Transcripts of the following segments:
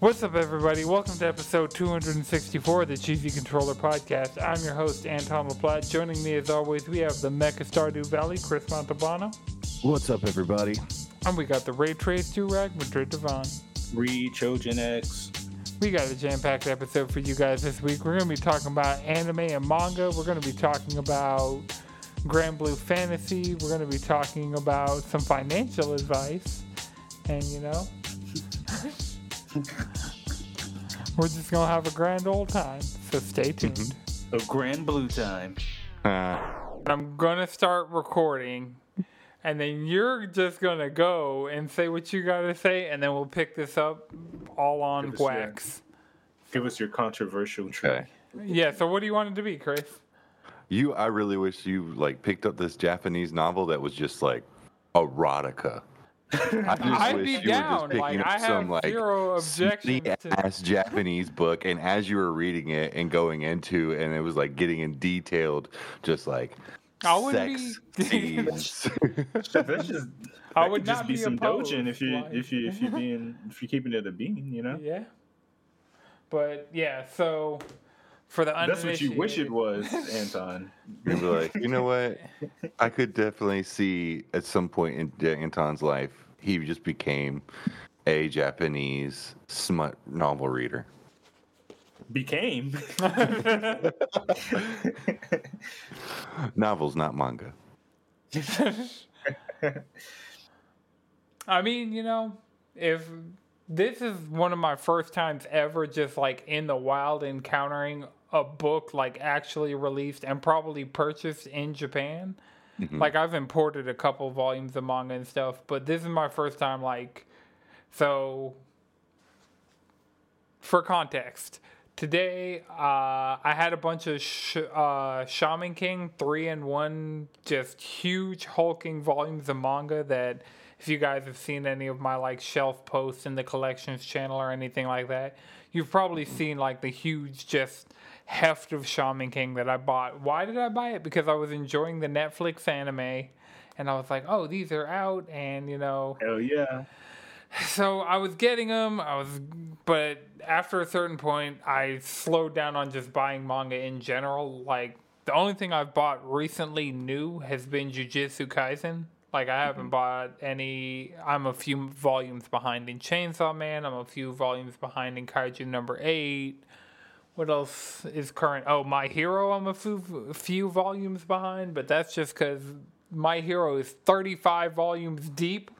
What's up, everybody? Welcome to episode 264 of the Cheesy Controller Podcast. I'm your host, Anton LaPlatte. Joining me, as always, we have the Mecha Stardew Valley, Chris Montalbano. What's up, everybody? And we got the Ray Trace Durag, Madrid Devon. Re Trojan X. We got a jam packed episode for you guys this week. We're going to be talking about anime and manga. We're going to be talking about Granblue Fantasy. We're going to be talking about some financial advice. And, you know, we're just going to have a grand old time. So stay tuned. A grand blue time. Uh, I'm going to start recording. And then you're just going to go and say what you got to say. And then we'll pick this up all on Give us your- wax. Give us your controversial trick. okay. Yeah, so what do you want it to be, Chris? You, I really wish you like picked up this Japanese novel that was just like erotica. I just I'd be down. just picking Like, up I have some like zero objection to- ass Japanese book, and as you were reading it and going into, and it was like getting in detailed, just like I wouldn't sex be- scenes. That's just, I would just not be be some opposed, dojin if you like- if you if you being if you're keeping it a bean, you know. Yeah. But yeah, so for the That's what you wish it was, Anton. You'd be like, you know what? I could definitely see at some point in Anton's life, he just became a Japanese smut novel reader. Became. Novels, not manga. I mean, you know, if this is one of my first times ever just like in the wild encountering a book like actually released and probably purchased in Japan. Like I've imported a couple volumes of manga and stuff, but this is my first time like so for context, today uh, I had a bunch of sh- uh, Shaman King three and one, just huge hulking volumes of manga that if you guys have seen any of my like shelf posts in the collections channel or anything like that, you've probably seen like the huge just heft of Shaman King that I bought. Why did I buy it? Because I was enjoying the Netflix anime. And I was like, oh, these are out, and you know, Hell yeah. so I was getting them. I was, but after a certain point, I slowed down on just buying manga in general. Like the only thing I've bought recently new has been Jujutsu Kaisen. Like I haven't mm-hmm. bought any. I'm a few volumes behind in Chainsaw Man. I'm a few volumes behind in Kaiju number eight. What else is current? Oh, My Hero. I'm a few, a few volumes behind, but that's just because My Hero is 35 volumes deep.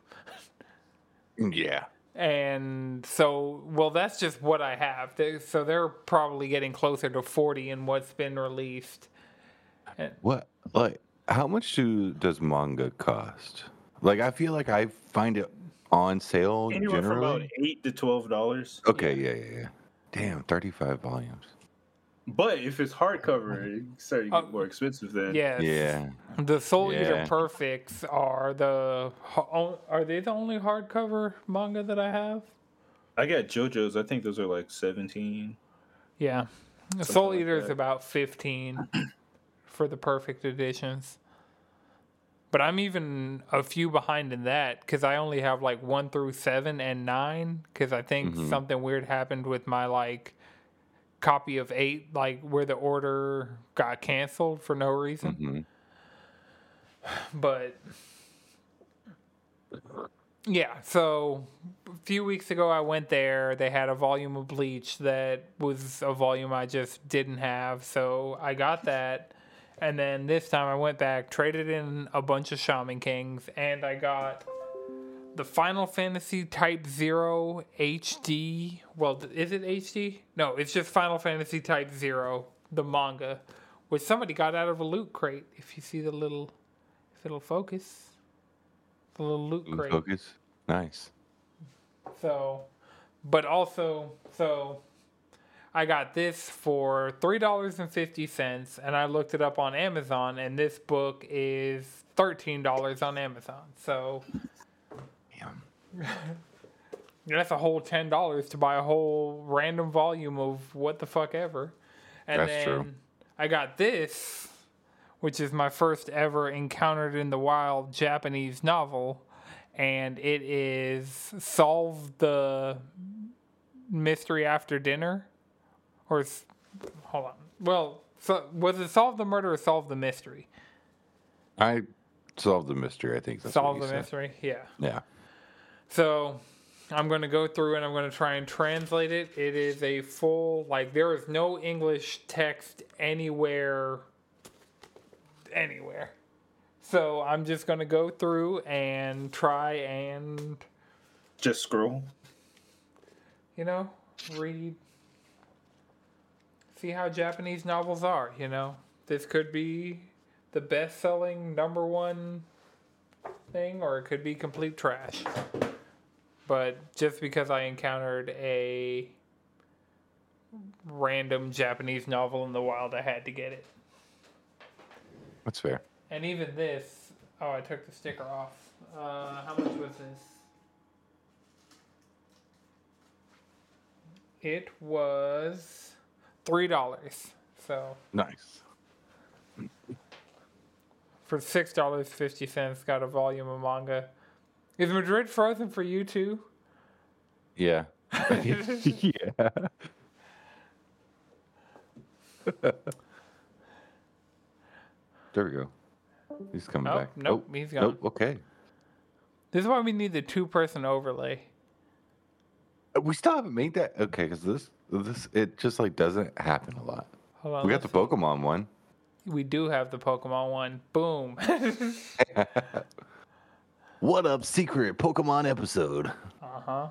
Yeah. And so, well, that's just what I have. They- So they're probably getting closer to 40 in what's been released. What like how much do does manga cost? Like I feel like I find it on sale Anywhere from about eight to twelve dollars. Okay, yeah, yeah, yeah. Damn, thirty-five volumes. But if it's hardcover, it starts to Uh, get more expensive then. Yes. Yeah. The Soul Eater Perfects are the are they the only hardcover manga that I have? I got JoJo's. I think those are like seventeen. Yeah. Soul like Eater is about 15 for the perfect editions. But I'm even a few behind in that because I only have like one through seven and nine because I think something weird happened with my like copy of eight, like where the order got canceled for no reason. Mhm. But yeah, so a few weeks ago I went there. They had a volume of Bleach that was a volume I just didn't have, so I got that. And then this time I went back, traded in a bunch of Shaman Kings, and I got the Final Fantasy Type Zero HD. Well, is it HD? No, it's just Final Fantasy Type Zero, the manga, which somebody got out of a loot crate. If you see the little, if it'll focus, the little loot crate. Focus. Nice. So, but also, so I got this for three dollars and fifty cents, and I looked it up on Amazon, and this book is thirteen dollars on Amazon. So Damn. that's a whole ten dollars to buy a whole random volume of what the fuck ever. And That's then true. I got this, which is my first ever encountered in the wild Japanese novel, and it is Solve the Mystery After Dinner, or s- hold on. Well, so, was it Solve the Murder or Solve the Mystery? I solved the mystery. I think that's solve what the said. mystery. Yeah. Yeah. So I'm going to go through and I'm going to try and translate it. It is a full, like, there is no English text anywhere. Anywhere. So I'm just going to go through and try and, Just scroll. you know, read. See how Japanese novels are, you know? This could be the best selling number one thing, or it could be complete trash. But just because I encountered a random Japanese novel in the wild, I had to get it. That's fair. And even this, oh, I took the sticker off. Uh, how much was this? It was three dollars. So Nice. for six dollars fifty cents, got a volume of manga. Is Madrid frozen for you too? Yeah. yeah. there we go. He's coming Oh, back. nope, Oh, he's gone. Nope. Okay. This is why we need the two-person overlay. Uh, We still haven't made that. Okay, because this this it just like doesn't happen a lot. Hold on, We got the let's. Pokemon one. We do have the Pokemon one. Boom. What up, secret Pokemon episode? Uh-huh.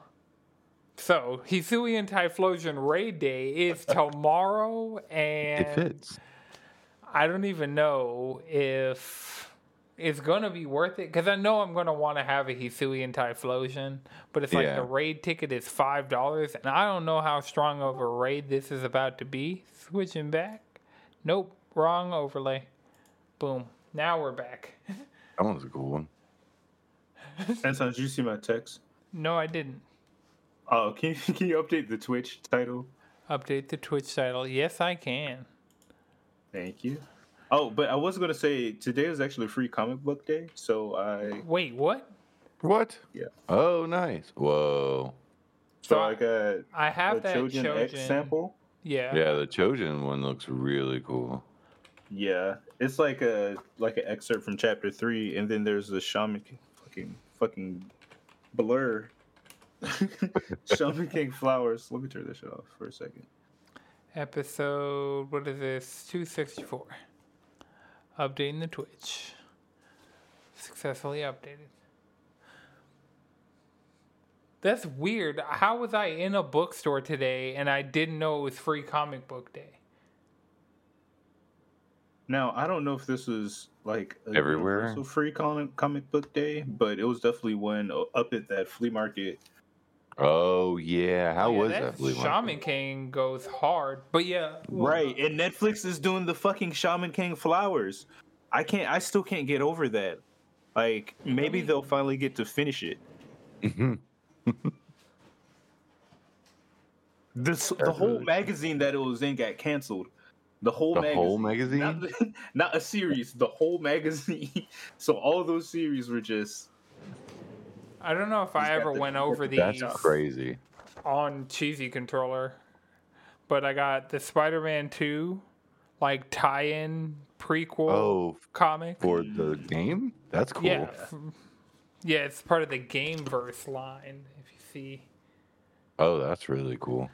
So Hisuian Typhlosion Raid Day is tomorrow, and It fits. I don't even know if it's gonna be worth it because I know I'm gonna want to have a Hisuian Typhlosion, but it's like Yeah. the raid ticket is five dollars, and I don't know how strong of a raid this is about to be. Switching back, nope, wrong overlay. Boom. Now we're back. That one's a cool one. Anton, did you see my text? no, I didn't Oh, can you, can you update the Twitch title? update the Twitch title. Yes, I can. Thank you. Oh, but I was gonna say today is actually free comic book day, so I Wait, what? What? Yeah. Oh, nice. Whoa. so So I got I have a that Chojin Chojin. X sample. Yeah. Yeah, the Chojin one looks really cool. Yeah, it's like a like an excerpt from chapter three, and then there's a shaman King, fucking fucking blur. shaman King flowers. Let me turn this off for a second. Episode, what is this? 264. Updating the Twitch. Successfully updated. That's weird. How was I in a bookstore today and I didn't know it was free comic book day? Now I don't know if this was like a Everywhere? universal free comic comic book day, but it was definitely when up at that flea market. Oh yeah, how Yeah, was that that? Blue Shaman King goes hard. But yeah. well, Right, and Netflix is doing the fucking Shaman King flowers. I can't. I still can't get over that. Like maybe they'll finally get to finish it. This the whole magazine that it was in got canceled. The whole The magazine. whole magazine? Not, not a series. The whole magazine. so all those series were just. I don't know if I ever the- went over these. That's crazy. on cheesy controller, but I got the Spider-Man Two, like tie-in prequel Oh, comic. for the game? That's cool. Yeah, yeah, it's part of the Gameverse line. If you see, Oh, that's really cool.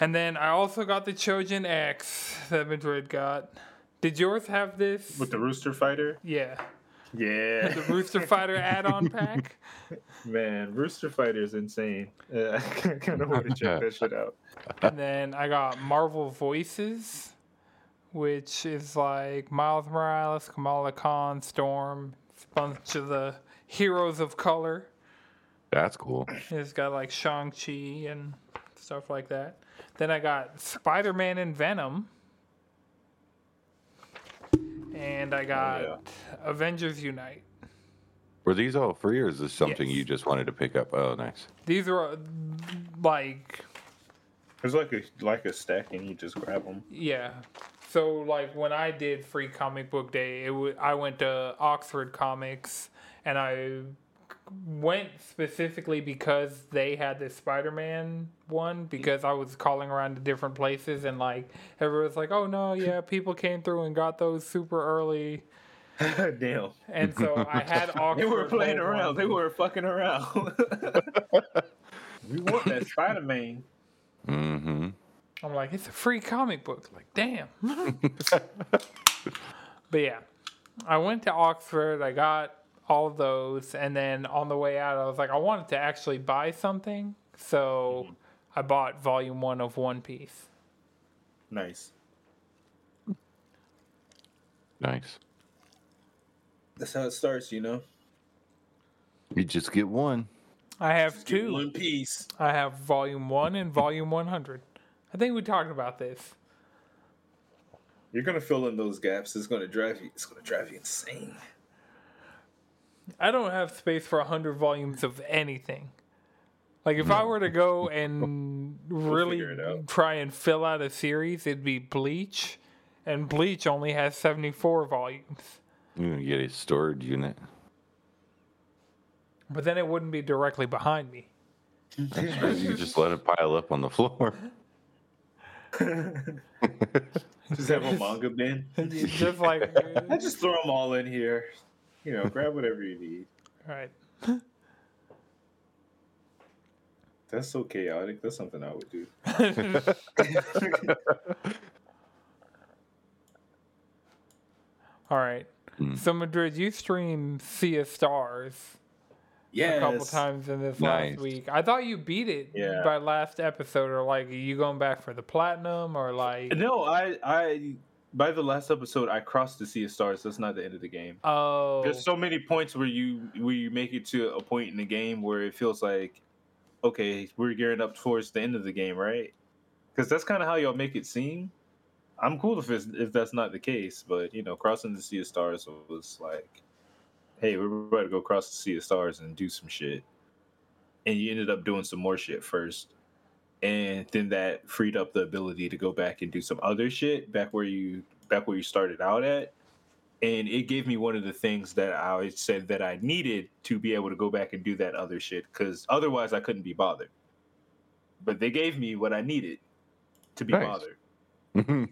and then I also got the Chojin X that Madrid got. Did yours have this? With the Rooster Fighter? yeah, Yeah. the Rooster Fighter add-on pack. Man, Rooster Fighter is insane. Uh, I kind of want to check that shit out. And then I got Marvel Voices, which is like Miles Morales, Kamala Khan, Storm, it's a bunch of the heroes of color. That's cool. It's got like Shang-Chi and stuff like that. Then I got Spider Man and Venom. And I got yeah. Avengers Unite. Were these all free, or is this something Yes. you just wanted to pick up? Oh, nice. These are uh, like It's like a like a stack, and you just grab them. Yeah. So like when I did free comic book day, it w- I went to Oxford Comics and I went specifically because they had this Spider-Man one because I was calling around to different places and like everyone's like, "Oh no, yeah, people came through and got those super early." Damn. And so I had all. They were playing around. They were fucking around. we want that Spider Man. Mm-hmm. I'm like, it's a free comic book. Like, damn. but yeah, I went to Oxford. I got all of those, and then on the way out, I was like, I wanted to actually buy something, so mm-hmm. I bought Volume One of One Piece. Nice. Nice. That's how it starts, you know. You just get one. I have two. One piece. I have Volume One and Volume 100. I think we talked about this. You're gonna fill in those gaps. It's gonna drive you. It's gonna drive you insane. I don't have space for 100 volumes of anything. Like, if I were to go and really figure it try and fill out a series, it'd be Bleach. And Bleach only has 74 volumes. You're gonna get a storage unit. But then it wouldn't be directly behind me. You just let it pile up on the floor. Just have a manga bin. Just like, I just throw them all in here. You know, grab whatever you need. All right. That's so chaotic. That's something I would do. All right. Hmm. So, Madrid, you stream Sea of Stars Yeah, a couple times in this Nice. last week. I thought you beat it Yeah. by last episode, or like, are you going back for the platinum, or like, No, I, I. By the last episode, I crossed the Sea of Stars. That's not the end of the game. oh, There's so many points where you where you make it to a point in the game where it feels like, okay, we're gearing up towards the end of the game, right? Because that's kind of how y'all make it seem. I'm cool if it's, if that's not the case, but you know, crossing the Sea of Stars was like, hey, we're about to go cross the Sea of Stars and do some shit, and you ended up doing some more shit first, and then that freed up the ability to go back and do some other shit back where you back where you started out at and it gave me one of the things that I always said that I needed to be able to go back and do that other shit because otherwise I couldn't be bothered. But they gave me what I needed to be Nice. bothered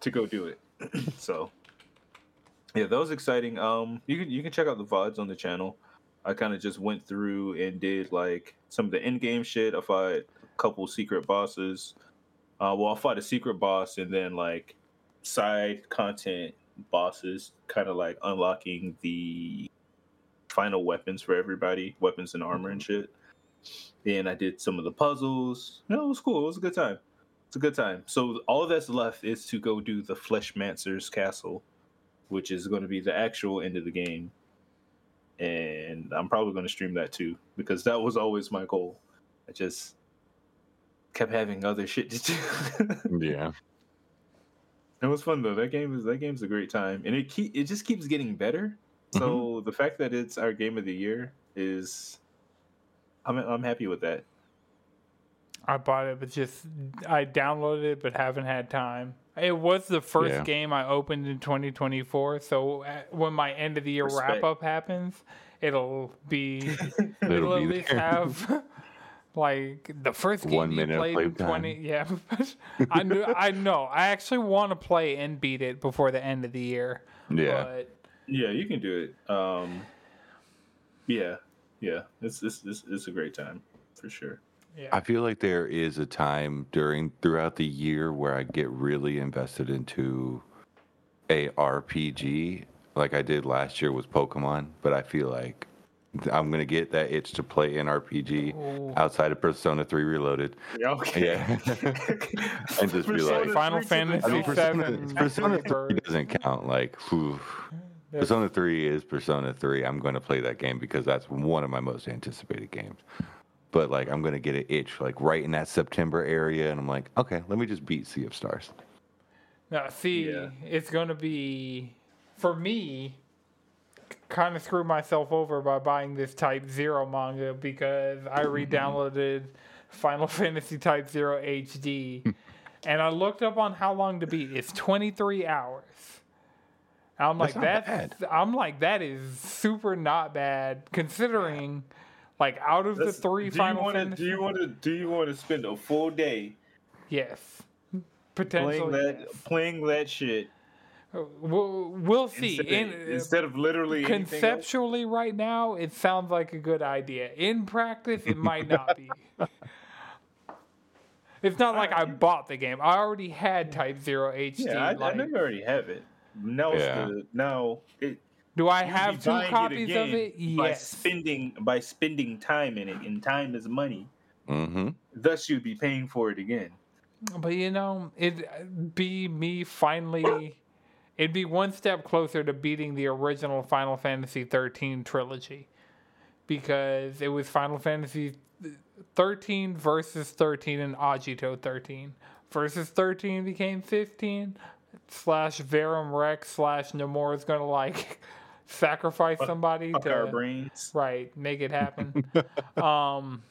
to go do it. so yeah, that was exciting. Um, you can you can check out the vods on the channel. I kind of just went through and did like some of the in game shit. if I fought couple secret bosses. Uh, well, I fought a secret boss and then like side content bosses, kind of like unlocking the final weapons for everybody, weapons and armor and shit. And I did some of the puzzles. No, it was cool. It was a good time. It's a good time. So all that's left is to go do the Fleshmancer's Castle, which is going to be the actual end of the game. And I'm probably going to stream that too because that was always my goal. I just kept having other shit to do. yeah. It was fun though. That game is that game's a great time, and it keep it just keeps getting better. So the fact that it's our game of the year is, I'm I'm happy with that. I bought it, but just I downloaded it, but haven't had time. It was the first Yeah. game I opened in 2024, so uh, when my end of the year Respect. wrap up happens, it'll be It'll it'll at least there. have like the first game One you minute played in playtime. 20 yeah I knew I know I actually want to play and beat it before the end of the year Yeah. but Yeah, you can do it. Um, yeah, yeah, it's it's it's, it's a great time for sure. yeah I feel like there is a time during throughout the year where I get really invested into a RPG, like I did last year with Pokemon. But I feel like I'm gonna get that itch to play an RPG Ooh. outside of Persona 3 Reloaded. Yeah, okay. Yeah. And just be like- Final Fantasy I mean, Persona, Seven Persona 3 doesn't count. Like, whew. Yeah. Persona 3 is Persona 3. I'm going to play that game because that's one of my most anticipated games. But like, I'm going to get an itch like right in that September area, and I'm like, okay, let me just beat Sea of Stars. Now, see, Yeah. it's going to be, for me, kind of screwed myself over by buying this Type Zero manga because I mm-hmm. re downloaded Final Fantasy Type Zero HD hmm. and I looked up on how long to beat. It's 23 hours. I'm like That's not that's I'm like that is super not bad considering like out of the That's- three do Final you wanna, Fantasy. Do you want to? Do you want to spend a full day yes, potentially. playing that yes. playing that shit We'll, we'll see. instead, In, instead of literally anything else? conceptually, right now, it sounds like a good idea. In practice, it might not be. It's not like I bought the game. I already had Type Zero HD. Yeah, I, I like, know already have it. No, it's Yeah. the now it. do I have two buying copies of again it? By Yes. spending by spending time in it, and time is money. Mm-hmm. Thus, you'd be paying for it again. But you know, it'd be me finally. It'd be one step closer to beating the original Final Fantasy 13 trilogy, because it was Final Fantasy 13 versus 13 and Agito 13 versus 13 became 15 slash Verum Rex slash Nomura's gonna like sacrifice somebody Fuck to our brains. right make it happen. Um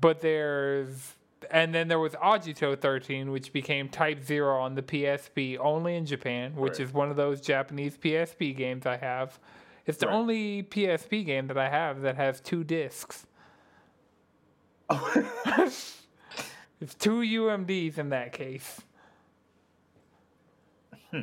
but there's and then there was Agito 13 which became type 0 on the PSP only in Japan which Right. is one of those Japanese PSP games I have it's the Right. only PSP game that I have that has two discs it's two UMDs in that case hmm.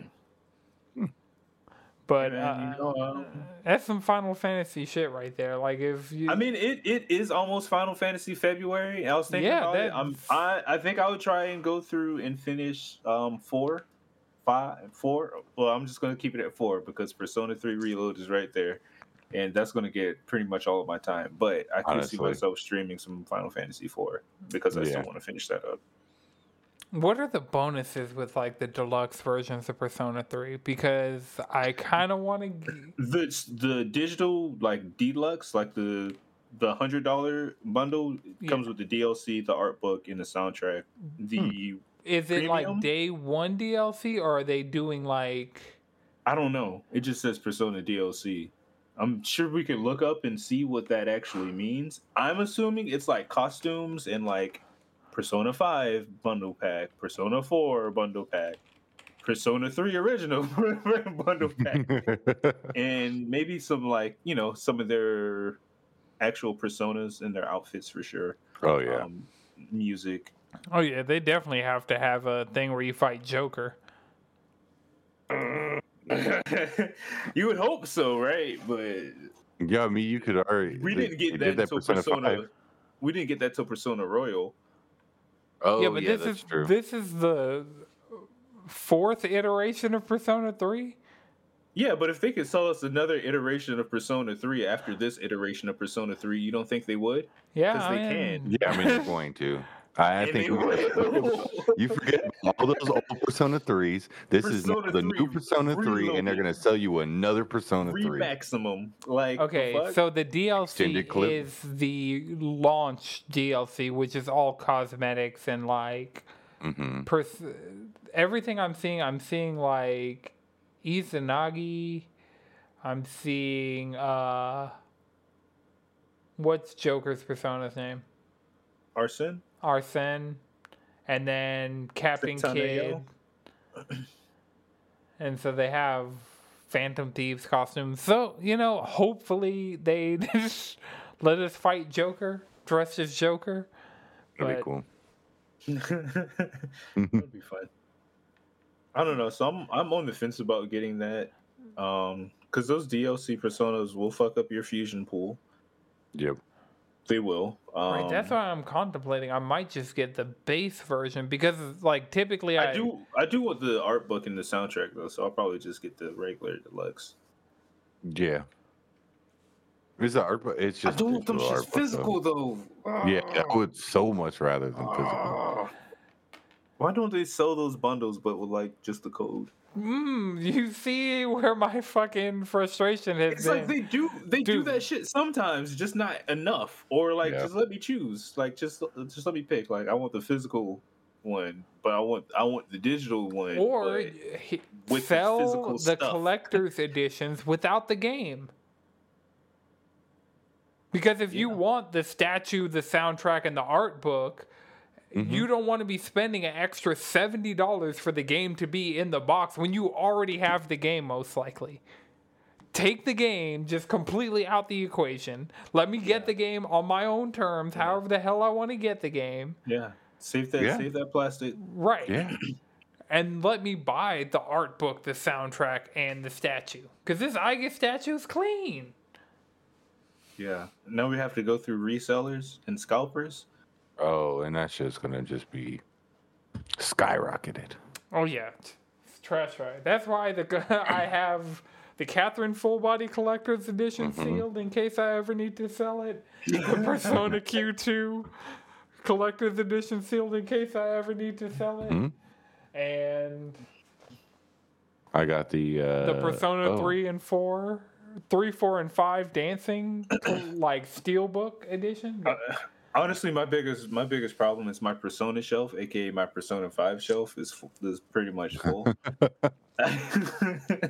But uh, you know, that's some Final Fantasy shit right there. Like if you, I mean, it, it is almost Final Fantasy February. I was thinking Yeah, about it. that- I'm, I I think I would try and go through and finish um four, five, four. Well, I'm just gonna keep it at four because Persona Three Reload is right there, and that's gonna get pretty much all of my time. But I can see myself streaming some Final Fantasy Four because I Yeah. still want to finish that up. What are the bonuses with like the deluxe versions of Persona Three? Because I kind of want to. The the digital like deluxe, like the the hundred dollar bundle Yeah. comes with the DLC, the art book, and the soundtrack. The hmm. Is it Premium? like day one DLC or are they doing like? I don't know. It just says Persona DLC. I'm sure we could look up and see what that actually means. I'm assuming it's like costumes and like Persona 5 bundle pack, Persona 4 bundle pack, Persona 3 original bundle pack, and maybe some like, you know, some of their actual personas and their outfits for sure. oh yeah. Um, music. Oh yeah, they definitely have to have a thing where you fight Joker. you would hope so, right? But yeah, I mean, you could already. we they- didn't they get did that, until Persona. 5. We didn't get that till Persona Royal. Oh yeah, but this that's is true. this is the fourth iteration of Persona Three. Yeah, but if they could sell us another iteration of Persona 3 after this iteration of Persona 3, you don't think they would? Yeah, 'Cause they I can. yeah, I mean, they're going to. I, I And think they you forget all those old Persona threes. This is now Persona the new Persona three, and they're gonna sell you another Persona Re three. maximum. Like, Okay, fuck? so the DLC Extended is the launch DLC, which is all cosmetics and like Mm-hmm. pers- everything I'm seeing. I'm seeing like Izanagi. I'm seeing uh, what's Joker's persona's name? Arson? Arsene, and then Captain Kidd. And so they have Phantom Thieves costumes. So, you know, hopefully they just let us fight Joker, dressed as Joker. That'd be cool. That'd be fun. I don't know. So I'm I'm on the fence about getting that. Um, because those DLC personas will fuck up your fusion pool. Yep. They will. Um, right, that's why I'm contemplating. I might just get the base version because, like, typically I, I do I do want the art book and the soundtrack though, so I'll probably just get the regular deluxe. Yeah. It's the art book. It's just I don't digital art book, though. though. Yeah, I would so much rather than physical. Ah. Why don't they sell those bundles but with like just the code? Mm, you see where my fucking frustration has It's been. like they do they do that shit sometimes, just not enough. Or like Yeah. just let me choose. Like just just let me pick. Like I want the physical one, but I want I want the digital one. or but- h- with the sell physical the stuff. collector's editions without the game. Because if you want the statue, the soundtrack, and the art book, Mm-hmm. You don't want to be spending an extra seventy dollars for the game to be in the box when you already have the game, most likely. Take the game just completely out the equation. Let me get the game on my own terms, however the hell I want to get the game. Yeah. Save that. Yeah. Save that plastic. Right. Yeah. And let me buy the art book, the soundtrack, and the statue. Because this Iga statue is clean. Yeah. Now we have to go through resellers and scalpers. Oh, and that shit's gonna just be skyrocketed. Oh yeah, it's trash right. That's why the I have the Catherine Full Body Collector's Edition sealed in case I ever need to sell it. The Persona Q2 Collector's Edition sealed in case I ever need to sell it. And I got the uh, the Persona oh, 3 and 4, 3, 4, and 5 dancing like Steelbook edition. Honestly, my biggest my biggest problem is my Persona shelf, aka my Persona Five shelf, is fu- is pretty much full.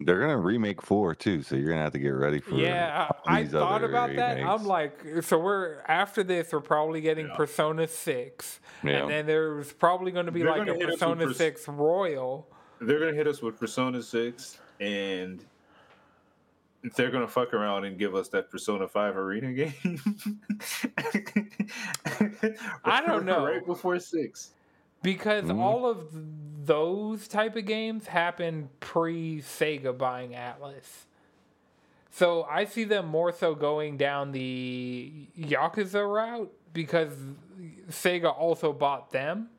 They're gonna remake four too, so you're gonna have to get ready for. It. Yeah, I, I thought other about that. I'm like, so we're after this, we're probably getting Yeah. Persona Six, Yeah. and then there's probably going to be They're like a gonna hit Persona Pers- Six Royal. they're gonna hit us with Persona Six, and they're gonna fuck around and give us that Persona Five arena game. I don't know. Right before six. because Mhm. all of those type of games happened pre Sega buying Atlus. So I see them more so going down the Yakuza route because Sega also bought them.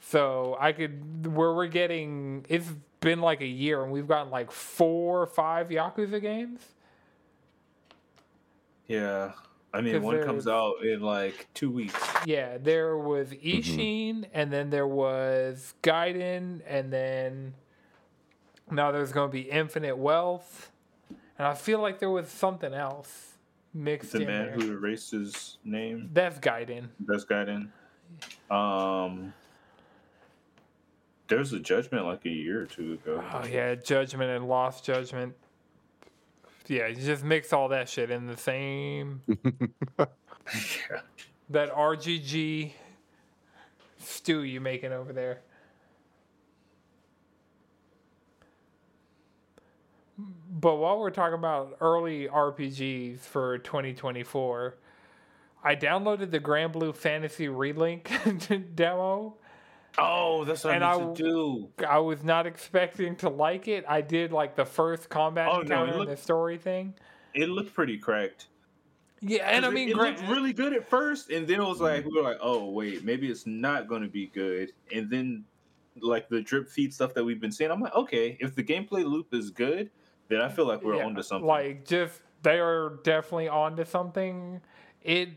So I could where we're getting it's been like a year and we've gotten like four or five Yakuza games. Yeah. I mean, one comes out in like two weeks. Yeah, there was Ishin, and then there was Gaiden, and then now there's going to be Infinite Wealth, and I feel like there was something else mixed The in man there. who erased his name. That's Gaiden. That's Gaiden. Um, there's a judgment like a year or two ago. Oh yeah, Judgment and Lost Judgment. Yeah, you just mix all that shit in the same yeah. that RGG stew you making over there. But while we're talking about early RPGs for 2024, I downloaded the Granblue Fantasy Relink demo. Oh, that's what And I I to do. I was not expecting to like it. I did like the first combat Oh, encounter and looked- the story thing. It looked pretty cracked. Yeah, and I mean, it, Grand, looked really good at first, and then it was like mm-hmm. we were like, oh wait, maybe it's not going to be good. And then like the drip feed stuff that we've been seeing, I'm like, okay, if the gameplay loop is good, then I feel like we're Yeah, onto something. Like, just they are definitely onto something. It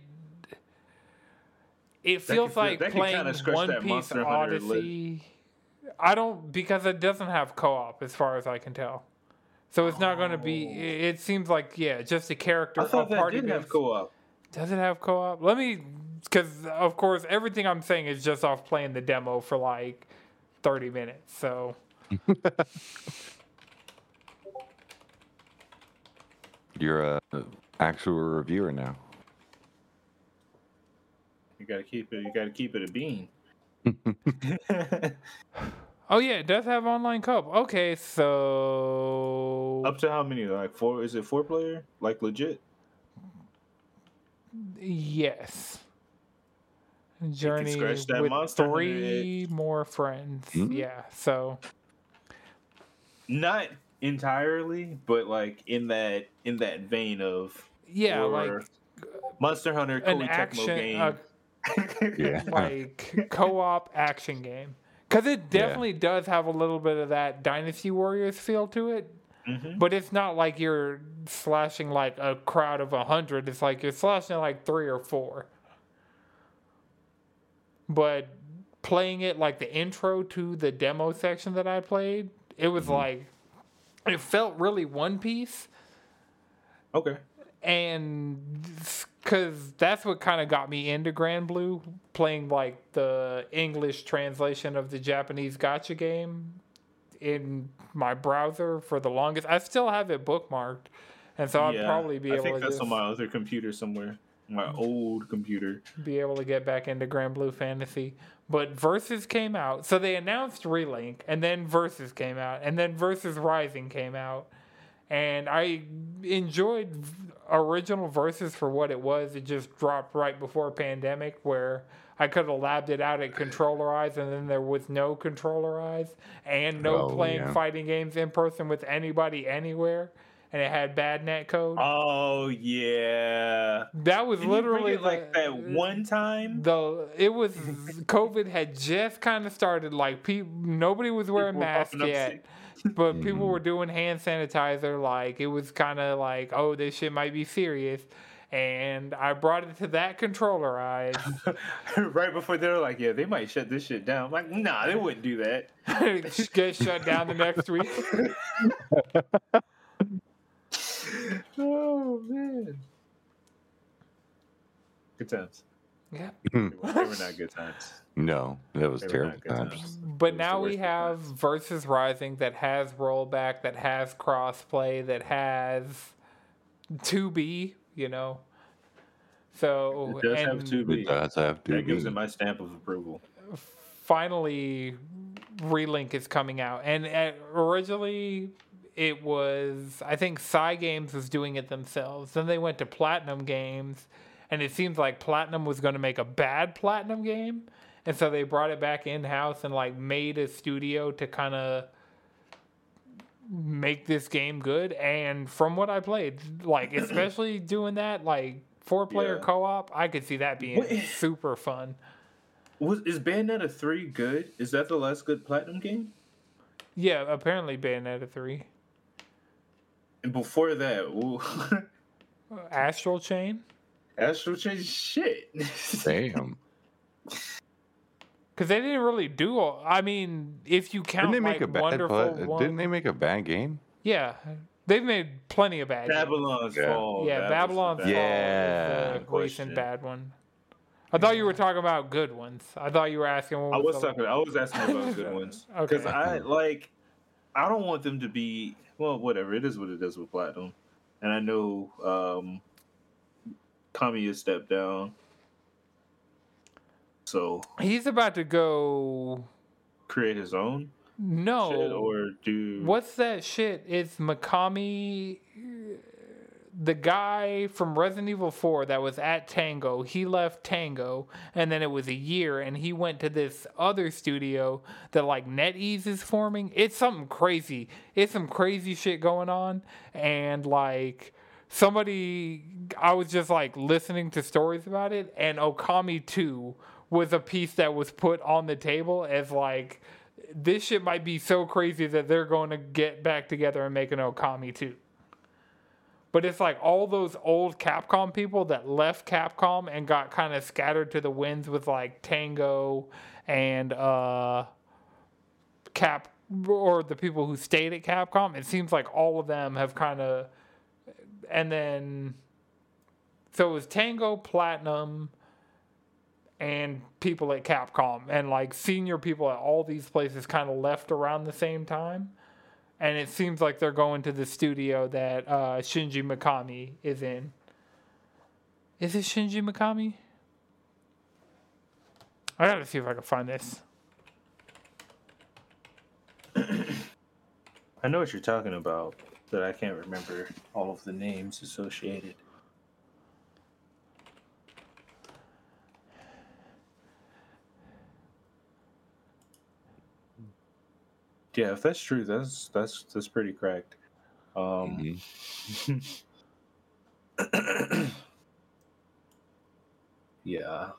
it feels could feel- like playing One Piece Monster Hunter lid. Odyssey. I don't because it doesn't have co-op as far as I can tell. So it's not going to be. Oh. It, it seems like yeah, just a character. I thought a that party did have co-op. Does it have co-op? Let me, because of course everything I'm saying is just off playing the demo for like thirty minutes. So You're a actual reviewer now. You gotta keep it. You gotta keep it a bean. oh yeah, it does have online co-op. Okay, so Up to how many? Like four? Is it four player? Like legit? Yes. Journey scratch that with three more friends. Hmm? Yeah, so Not entirely, but like in that in that vein of yeah, like Monster Hunter an Koei Tecmo action, game. uh, Yeah. like co-op action game. Because it Yeah. definitely does have a little bit of that Dynasty Warriors feel to it, Mhm. but it's not like you're slashing like a crowd of a hundred. It's like you're slashing like three or four. But playing it like the intro to the demo section that I played, it was like it felt really One Piece Okay. and because that's what kind of got me into Granblue, playing like the English translation of the Japanese gotcha game in my browser for the longest. I still have it bookmarked, and so I'd probably be I able think to that's just on my other computer somewhere. my old computer. be able to get back into Granblue Fantasy. But Versus came out. So they announced Relink, and then Versus came out, and then Versus Rising came out. And I enjoyed original verses for what it was. It just dropped right before pandemic, where I could have labbed it out at Controller Eyes, and then there was no Controller Eyes, and no Oh, playing yeah. fighting games in person with anybody anywhere. And it had bad net code. Oh yeah. that was Didn't you bring literally it like that one time. Though it was COVID had just kind of started. Like people, nobody was wearing People masks yet, sick. But people mm-hmm. were doing hand sanitizer. Like it was kind of like, oh, this shit might be serious. And I brought it to that controller eyes. right before they were like, yeah, they might shut this shit down. I'm like, nah, they wouldn't do that. Get shut down the next week. oh man. Good times. Yeah. They were, they were not good times. No, that was terrible times. times. But was now we have times. Versus Rising that has rollback, that has crossplay, that has 2B, you know. So It does have two B. It does have to That gives it my stamp of approval. finally relink is coming out and uh, originally it was i think Cygames was doing it themselves then they went to platinum games and it seems like platinum was going to make a bad platinum game and so they brought it back in house and like made a studio to kind of make this game good and from what i played like especially doing that like four player Yeah. co-op i could see that being What- super fun Was is Bayonetta three good? Is that the last good platinum game? Yeah, apparently Bayonetta 3. And before that, Astral Chain? Astral Chain shit. Damn. Because they didn't really do all. I mean, if you count Didn't they make like a bad? Wonderful pla- One- Didn't they make a bad game? Yeah, they've made plenty of bad games. Babylon's Yeah. Fall. Yeah, that Babylon's Fall bad- Yeah. is the Question. recent bad one. I thought you were talking about good ones. I thought you were asking what I was was the- talking. I was asking about good ones because Okay. I like. I don't want them to be well. Whatever it is, what it is with platinum, and I know um, Kami has stepped down, so He's about to go. create his own No. shit or do What's that shit? It's Mikami, the guy from Resident Evil 4 that was at Tango. He left Tango, and then it was a year, and he went to this other studio that like NetEase is forming. It's something crazy. It's some crazy shit going on, and like somebody, I was just like listening to stories about it, and Okami 2 was a piece that was put on the table as like this shit might be so crazy that they're going to get back together and make an Okami too. But it's like all those old Capcom people that left Capcom and got kind of scattered to the winds with like Tango and uh Cap or the people who stayed at Capcom. It seems like all of them have kind of and then so it was Tango Platinum and people at Capcom and like senior people at all these places kind of left around the same time. And it seems like they're going to the studio that uh, Shinji Mikami is in. Is it Shinji Mikami? I gotta see if I can find this. I know what you're talking about, but I can't remember all of the names associated. Yeah, if that's true, that's that's that's pretty cracked. Um, Mhm. yeah,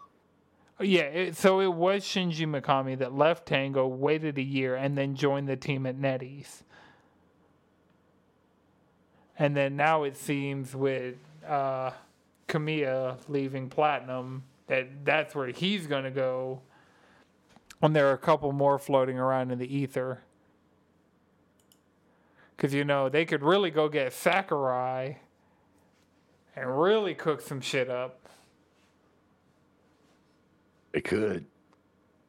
Yeah, it, so it was Shinji Mikami that left Tango, waited a year, and then joined the team at NetEase. And then now it seems with uh, Kamiya leaving Platinum that that's where he's going to go. And there are a couple more floating around in the ether. Because, you know, they could really go get Sakurai and really cook some shit up. It could.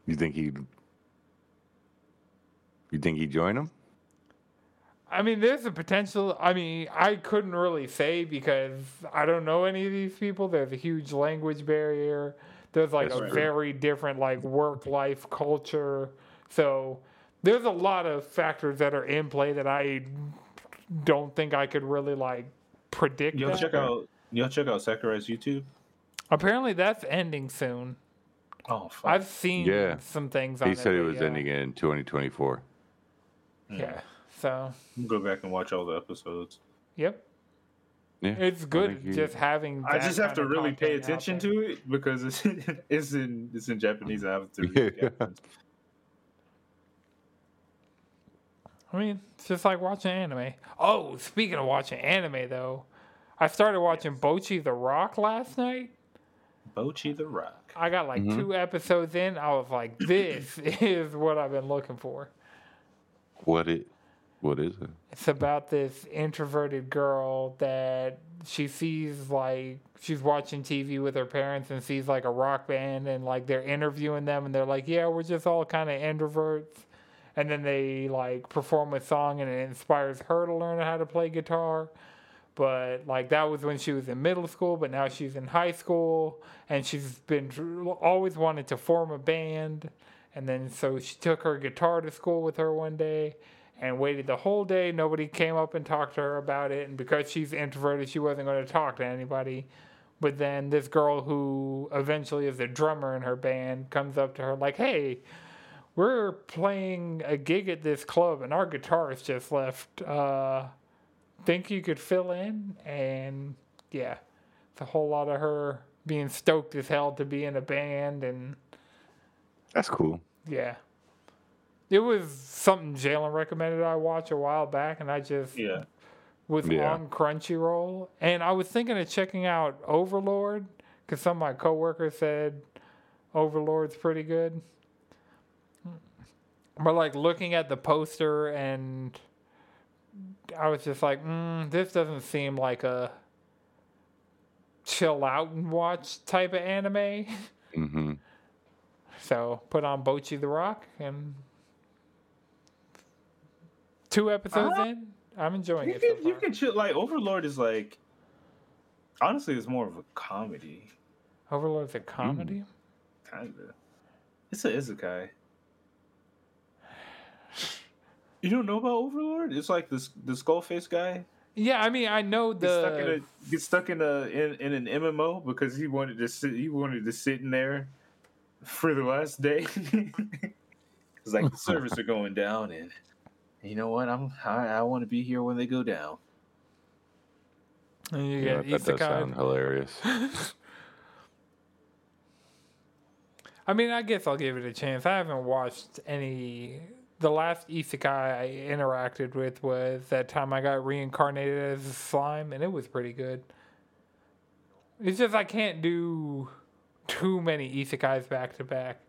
You think he'd? You think he'd join them? I mean, there's a potential. I mean, I couldn't really say because I don't know any of these people. There's a huge language barrier. There's like That's a true. very different like work life culture. So there's a lot of factors that are in play that I don't think I could really like predict. Y'all that. check out y'all check out Sakurai's YouTube. Apparently, that's ending soon. Oh fuck. I've seen Yeah. some things on He said it but was yeah. ending in 2024. Hmm. Yeah. So, go back and watch all the episodes. yep. Yeah, It's good think he- just having. I just have to really pay attention to it because it's it's in it's in Japanese. I have to read the Yeah. captions. I mean, it's just like watching anime. Oh, speaking of watching anime, though, I started watching Bocchi the Rock last night. Bocchi the Rock. I got like Mm-hmm. two episodes in. I was like, this is what I've been looking for. What it? What is it? It's about this introverted girl that she sees like she's watching TV with her parents and sees like a rock band and like they're interviewing them and they're like, yeah, we're just all kind of introverts. And then they like perform a song and it inspires her to learn how to play guitar. But like that was when she was in middle school, but now she's in high school and she's been always wanted to form a band. And then so she took her guitar to school with her one day and waited the whole day. Nobody came up and talked to her about it. And because she's introverted, she wasn't going to talk to anybody. But then this girl who eventually is the drummer in her band comes up to her like, "Hey, we're playing a gig at this club and our guitarist just left. Uh, think you could fill in?" And yeah, it's a whole lot of her being stoked as hell to be in a band and That's cool. yeah. It was something Jalen recommended I watch a while back, and I just Yeah. was Yeah. on Crunchyroll, and I was thinking of checking out Overlord because some of my coworkers said Overlord's pretty good. But like looking at the poster, and I was just like, mm, this doesn't seem like a chill out and watch type of anime. hmm So put on Bocchi the Rock and two episodes Uh, in, I'm enjoying You it. So can you can chill like Overlord is like honestly it's more of a comedy. Overlord's a comedy. Kinda. It's a isekai. You don't know about Overlord? It's like this the skull face guy. Yeah, I mean I know Gets stuck in the a gets stuck in a in, in an MMO because he wanted to sit he wanted to sit in there for the last day. it's like the servers are going down and you know what? I'm I, I want to be here when they go down. and you Yeah, get that does sound hilarious. I mean, I guess I'll give it a chance. I haven't watched any. The last isekai I interacted with was that time I got reincarnated as a slime, and it was pretty good. It's just I can't do too many isekais back to back.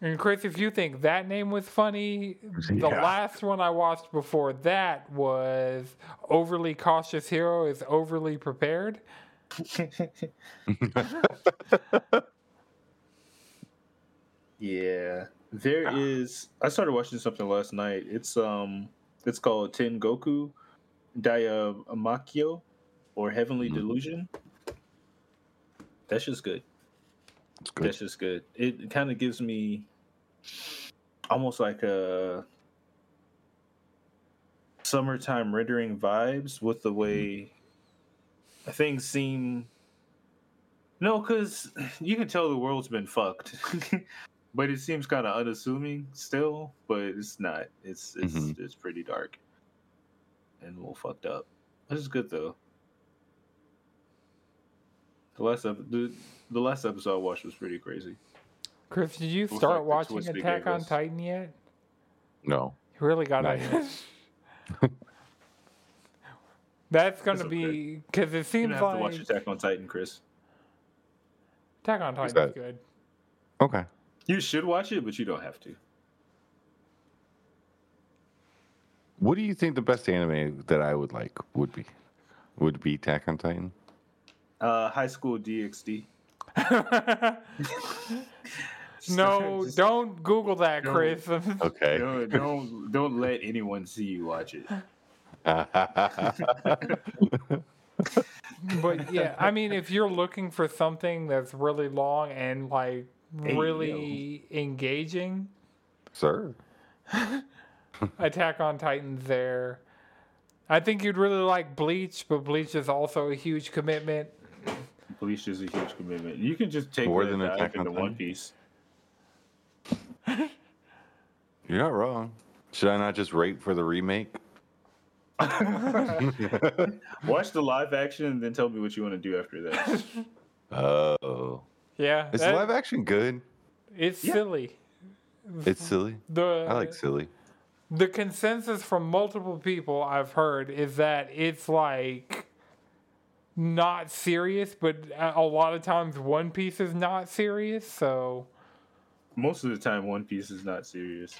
And Chris, if you think that name was funny, the last one I watched before that was Overly Cautious Hero is Overly Prepared. Yeah, there is. I started watching something last night. It's um, it's called Ten Goku Diamakyo or Heavenly Mhm. Delusion. That's just good. It's good. That's just good. It kind of gives me almost like a summertime rendering vibes with the way things seem. No, because you can tell the world's been fucked, but it seems kind of unassuming still. But it's not. It's it's Mhm. it's pretty dark and a little fucked up. This is good though. The last ep- the, the last episode I watched was pretty crazy. Chris, did you start like watching Attack on. Titan yet? No. You really got Not to. That's gonna That's be because it You seems don't have like to watch Attack on Titan, Chris. Attack on Titan's that? good. Okay. You should watch it, but you don't have to. What do you think the best anime that I would like would be? Would be Attack on Titan? Uh, High School DxD. No, Just don't Google that, Don't. Chris. Okay. Don't, don't don't let anyone see you watch it. but yeah, I mean, if you're looking for something that's really long and like Hey, really engaging, Sir. Attack on Titan there. I think you'd really like Bleach, but Bleach is also a huge commitment. Bleach is a huge commitment. You can just take More than dive Attack on One Titan? Piece. You're not wrong. Should I not just wait for the remake? Watch the live action and then tell me what you want to do after that. Oh. Yeah, Is that- live action good? it's Yeah. silly. It's silly. The I like silly. the consensus from multiple people I've heard is that it's like not serious, but a a lot of times One Piece is not serious. So Most of the time, One Piece is not serious,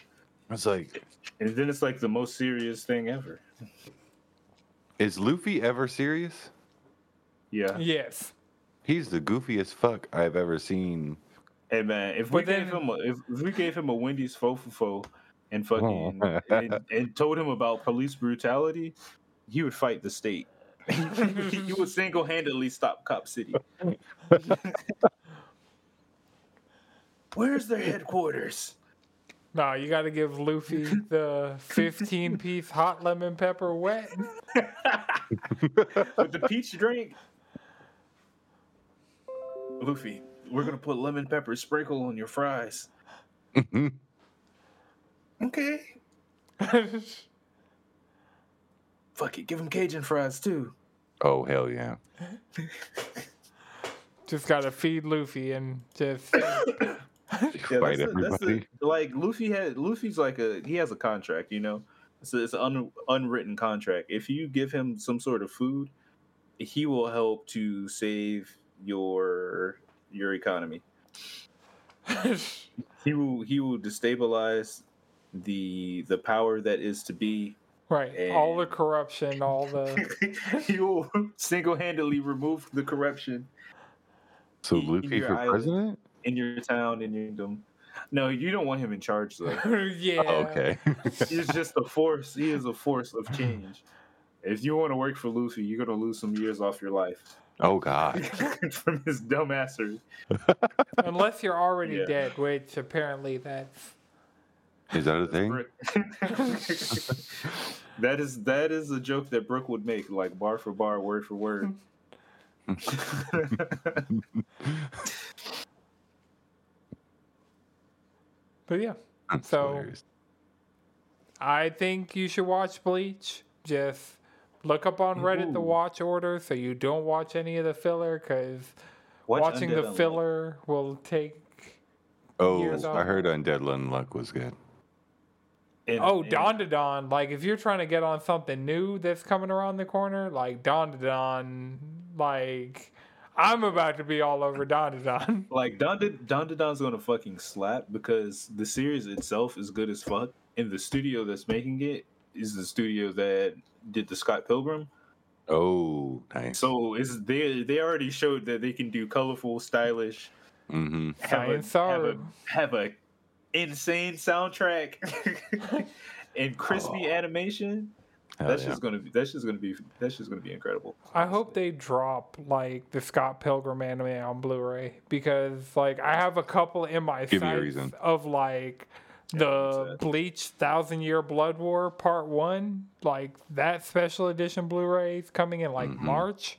It's like, and then it's like the most serious thing ever. is Luffy ever serious? Yeah. yes, He's the goofiest fuck I've ever seen. Hey man, if we then- gave him a, if, if we gave him a Wendy's fofofo and fucking and, and told him about police brutality, he would fight the state. he would single handedly stop Cop City. Where's their headquarters? no, you got to give Luffy the 15 piece hot lemon pepper wet. With the peach drink. Luffy, we're gonna put lemon pepper sprinkle on your fries. Mm-hmm. Okay. Fuck it, give him Cajun fries too. oh, hell yeah. Just got to feed Luffy and just Yeah, Fight that's the- that's the- everybody. like Luffy had Luffy's like a he has a contract, you know. It's, it's an un, unwritten contract. If you give him some sort of food, he will help to save your your economy. He will he will destabilize the the power that is to be. right. All the corruption, all the he will single handedly remove the corruption So Luffy for island. president? in your town in your kingdom. No, you don't want him in charge though. yeah. Oh, okay. He's just a force. He is a force of change. If you want to work for Luffy, you're gonna lose some years off your life oh, God. from his dumbassery. Unless you're already Yeah. dead, which apparently that's Is that a thing? That is that is a joke that Brooke would make, like bar for bar, word for word. But yeah, That's So- hilarious. I think you should watch Bleach. Just look up on Reddit the watch order so you don't watch any of the filler because Watch watching Undead the Unluck. filler will take. Oh, years I off. heard Undead Luck was good. And- Oh, and- Dan Da Dan. Like if you're trying to get on something new that's coming around the corner, like Dan Da Dan, like I'm about to be all over Dan Da Dan. Like Dan Da Dan's gonna fucking slap because the series itself is good as fuck, and the studio that's making it is the studio that did the Scott Pilgrim. Oh, nice. So is they they already showed that they can do colorful, stylish, mm-hmm. have a, Science have a have a insane soundtrack and crispy Oh. animation. that's just gonna be that's just gonna be that's just gonna be incredible. I hope they drop like the Scott Pilgrim anime on Blu-ray because like I have a couple in my Give me a sights reason. of like the? Bleach Thousand Year Blood War Part One, like that special edition Blu-ray is coming in like Mm-hmm. March,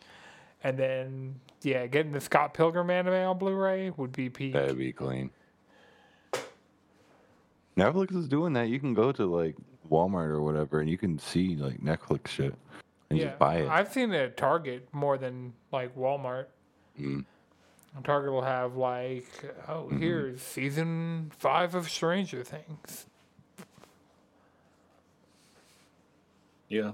and then yeah, getting the Scott Pilgrim anime on Blu-ray would be peak. That'd be clean. Netflix is doing that. You can go to like Walmart or whatever, and you can see like Netflix shit and yeah, just buy it. I've seen it at Target more than like Walmart. Mm. Target will have like, oh, Mm-hmm. here's season five of Stranger Things. Yeah.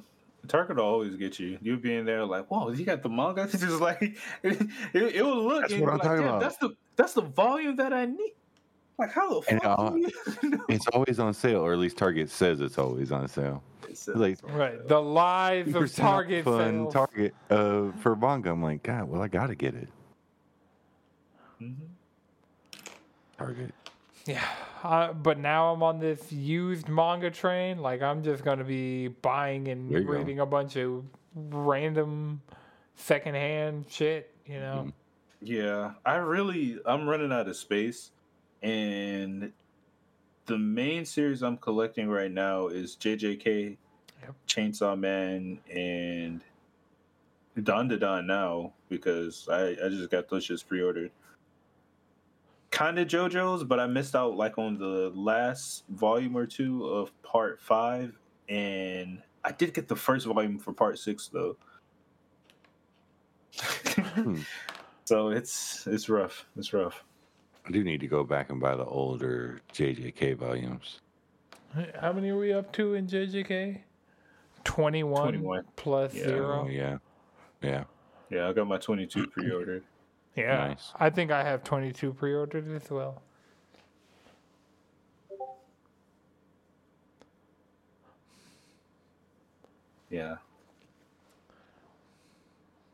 Target will always get you. You being there like, whoa, you got the manga? It's just like it, it, it will look That's what I'm like, talking about." That's the that's the volume that I need. Like how the And, fuck? uh, do you know? It's always on sale, or at least Target says it's always on sale. It like- Right. The lives of Target fun sales. Target uh, for manga. I'm like, God, well, I gotta get it. Mhm. Target. Yeah, uh, but now I'm on this used manga train. Like I'm just gonna be buying and There you go. reading a bunch of random secondhand shit. You know. Mm-hmm. Yeah, I really I'm running out of space, and the main series I'm collecting right now is JJK, Yep. Chainsaw Man, and Dan Da Dan now because I I just got those just pre-ordered. Kind of JoJo's, but I missed out like on the last volume or two of part five, and I did get the first volume for part six though. Hmm. so it's it's rough. It's rough. I do need to go back and buy the older JJK volumes. How many are we up to in JJK? 21, 21. plus Yeah. zero. Oh, yeah. Yeah. Yeah, I got my 22 pre-ordered. Yeah, Nice. I think I have 22 pre-ordered as well. Yeah.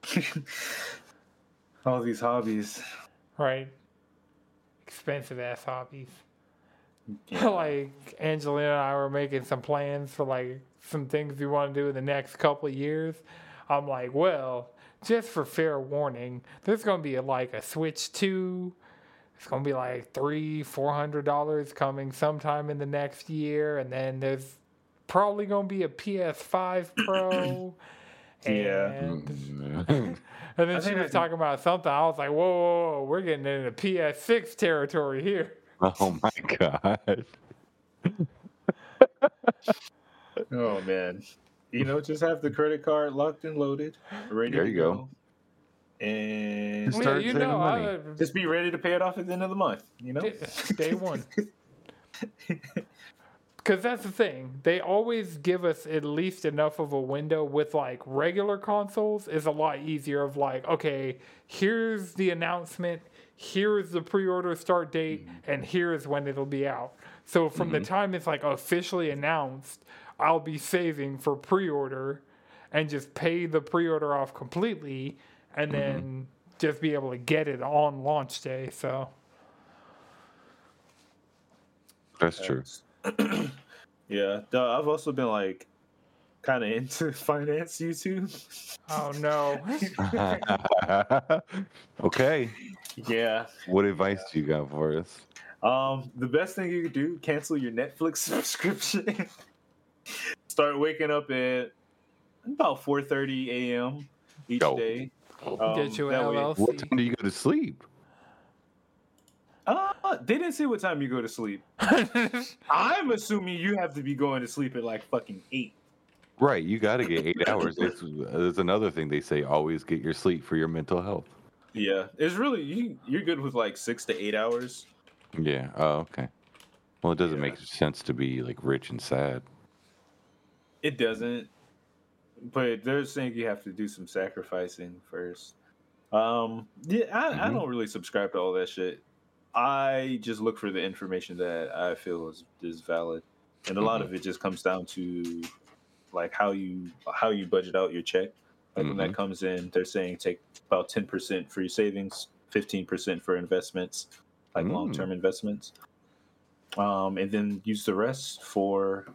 All these hobbies. Right. Expensive ass hobbies. Yeah. like Angelina and I were making some plans for like some things we want to do in the next couple of years. I'm like, well, just for fair warning, there's gonna be like a Switch Two. It's gonna be like three, four hundred dollars coming sometime in the next year, and then there's probably gonna be a PS5 Pro. Yeah. and, and then I she was talking about something. I was like, whoa, whoa, whoa, we're getting into PS6 territory here. oh my god. Oh man. You know, just have the credit card locked and loaded, ready There to you go. go. And Just Yeah, start you saving know, money. I, just be ready to pay it off at the end of the month, you know? day one. Because that's the thing. They always give us at least enough of a window with like regular consoles is a lot easier of like, okay, here's the announcement, here's the pre-order start date, mm. and here's when it'll be out. So from the mm-hmm. time it's like officially announced, I'll be saving for pre-order and just pay the pre-order off completely and then just be able to get it on launch day. So That's true. yeah. I've also been like kind of into finance YouTube. Oh no. okay. yeah. What advice do you got for us? Um, the best thing you could do, cancel your Netflix subscription. Start waking up at about 4:30 a.m. each Go. day. Get Um, you an that way- What time do you go to sleep? Uh, they didn't say what time you go to sleep. I'm assuming you have to be going to sleep at like fucking eight. Right, you got to get eight hours. There's, there's another thing they say: always get your sleep for your mental health. Yeah, it's really you. You're good with like six to eight hours. Yeah. Oh, okay. Well, it doesn't Yeah. make sense to be like rich and sad. It doesn't, but they're saying you have to do some sacrificing first. Um, yeah, I, I Mhm. don't really subscribe to all that shit. I just look for the information that I feel is, is valid, and a lot of it just comes down to like how you how you budget out your check. Like when that comes in, they're saying take about ten percent for your savings, fifteen percent for investments, like Mm. long term investments, um, and then use the rest for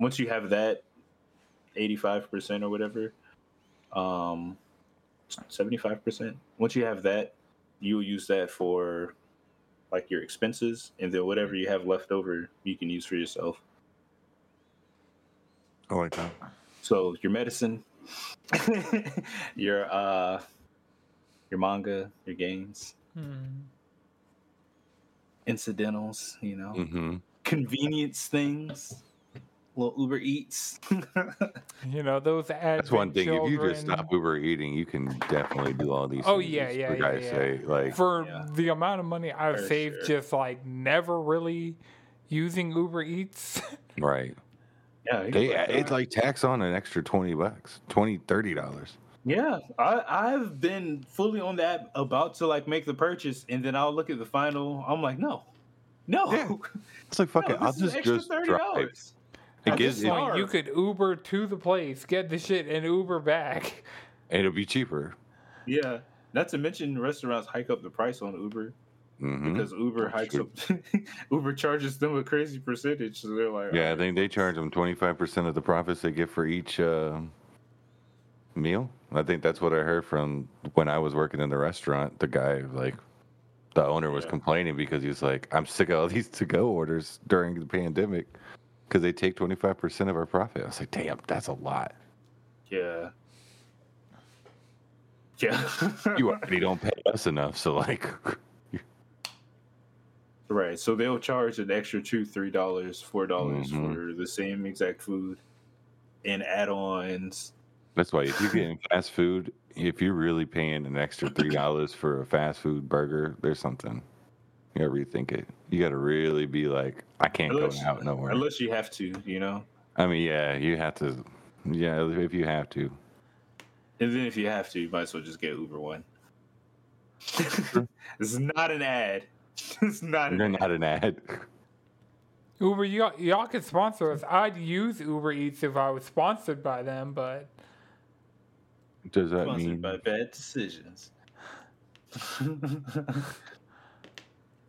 once you have that 85% or whatever um 75% once you have that you'll use that for like your expenses and then whatever you have left over you can use for yourself I like that. so your medicine your uh your manga your games Hmm. incidentals you know Mm-hmm. convenience things little uber eats You know those ads. That's one Advent thing. If you just stop Uber eating, you can definitely do all these. Oh, things, yeah, yeah, for yeah, yeah. sake. Like, for Yeah. the amount of money I've For saved sure. just like never really using Uber Eats. right? yeah They can- it's like tax on an extra twenty bucks, 20 30 dollars. Yeah, I I've been fully on that about to like make the purchase, and then I'll look at the final. I'm like, no, no, Yeah. It's like fuck no, it. I'll just just thirty drive. Dollars. It At gives this it, point- Like, you could Uber to the place, get the shit, and Uber back. And it'll be cheaper. Yeah, not to mention restaurants hike up the price on Uber. Mhm. because Uber That's hikes true. up. Uber charges them a crazy percentage, so they're like, Yeah, I "Alright, think they charge them 25% of the profits they get for each uh, meal. I think that's what I heard from when I was working in the restaurant. The guy, like, the owner was Yeah. complaining because he was like, I'm sick of all these to go orders during the pandemic because they take 25% of our profit. I was like, damn, that's a lot. yeah, yeah." You already don't pay us enough. So, like, Right. So they'll charge an extra two, three dollars, four dollars Mhm. for the same exact food and add-ons. that's why if you're getting fast food, if you're really paying an extra $3 for a fast food burger, there's something. You gotta rethink it. You gotta really be like, I can't Unless, go out nowhere. unless you have to, you know. I mean, yeah, you have to. Yeah, if you have to. And then if you have to, you might as well just get Uber One. it's not an ad. It's not an You're ad. not an ad. Uber, y'all, y'all could sponsor us. I'd use Uber Eats if I was sponsored by them, but Does that Sponsored mean by bad decisions.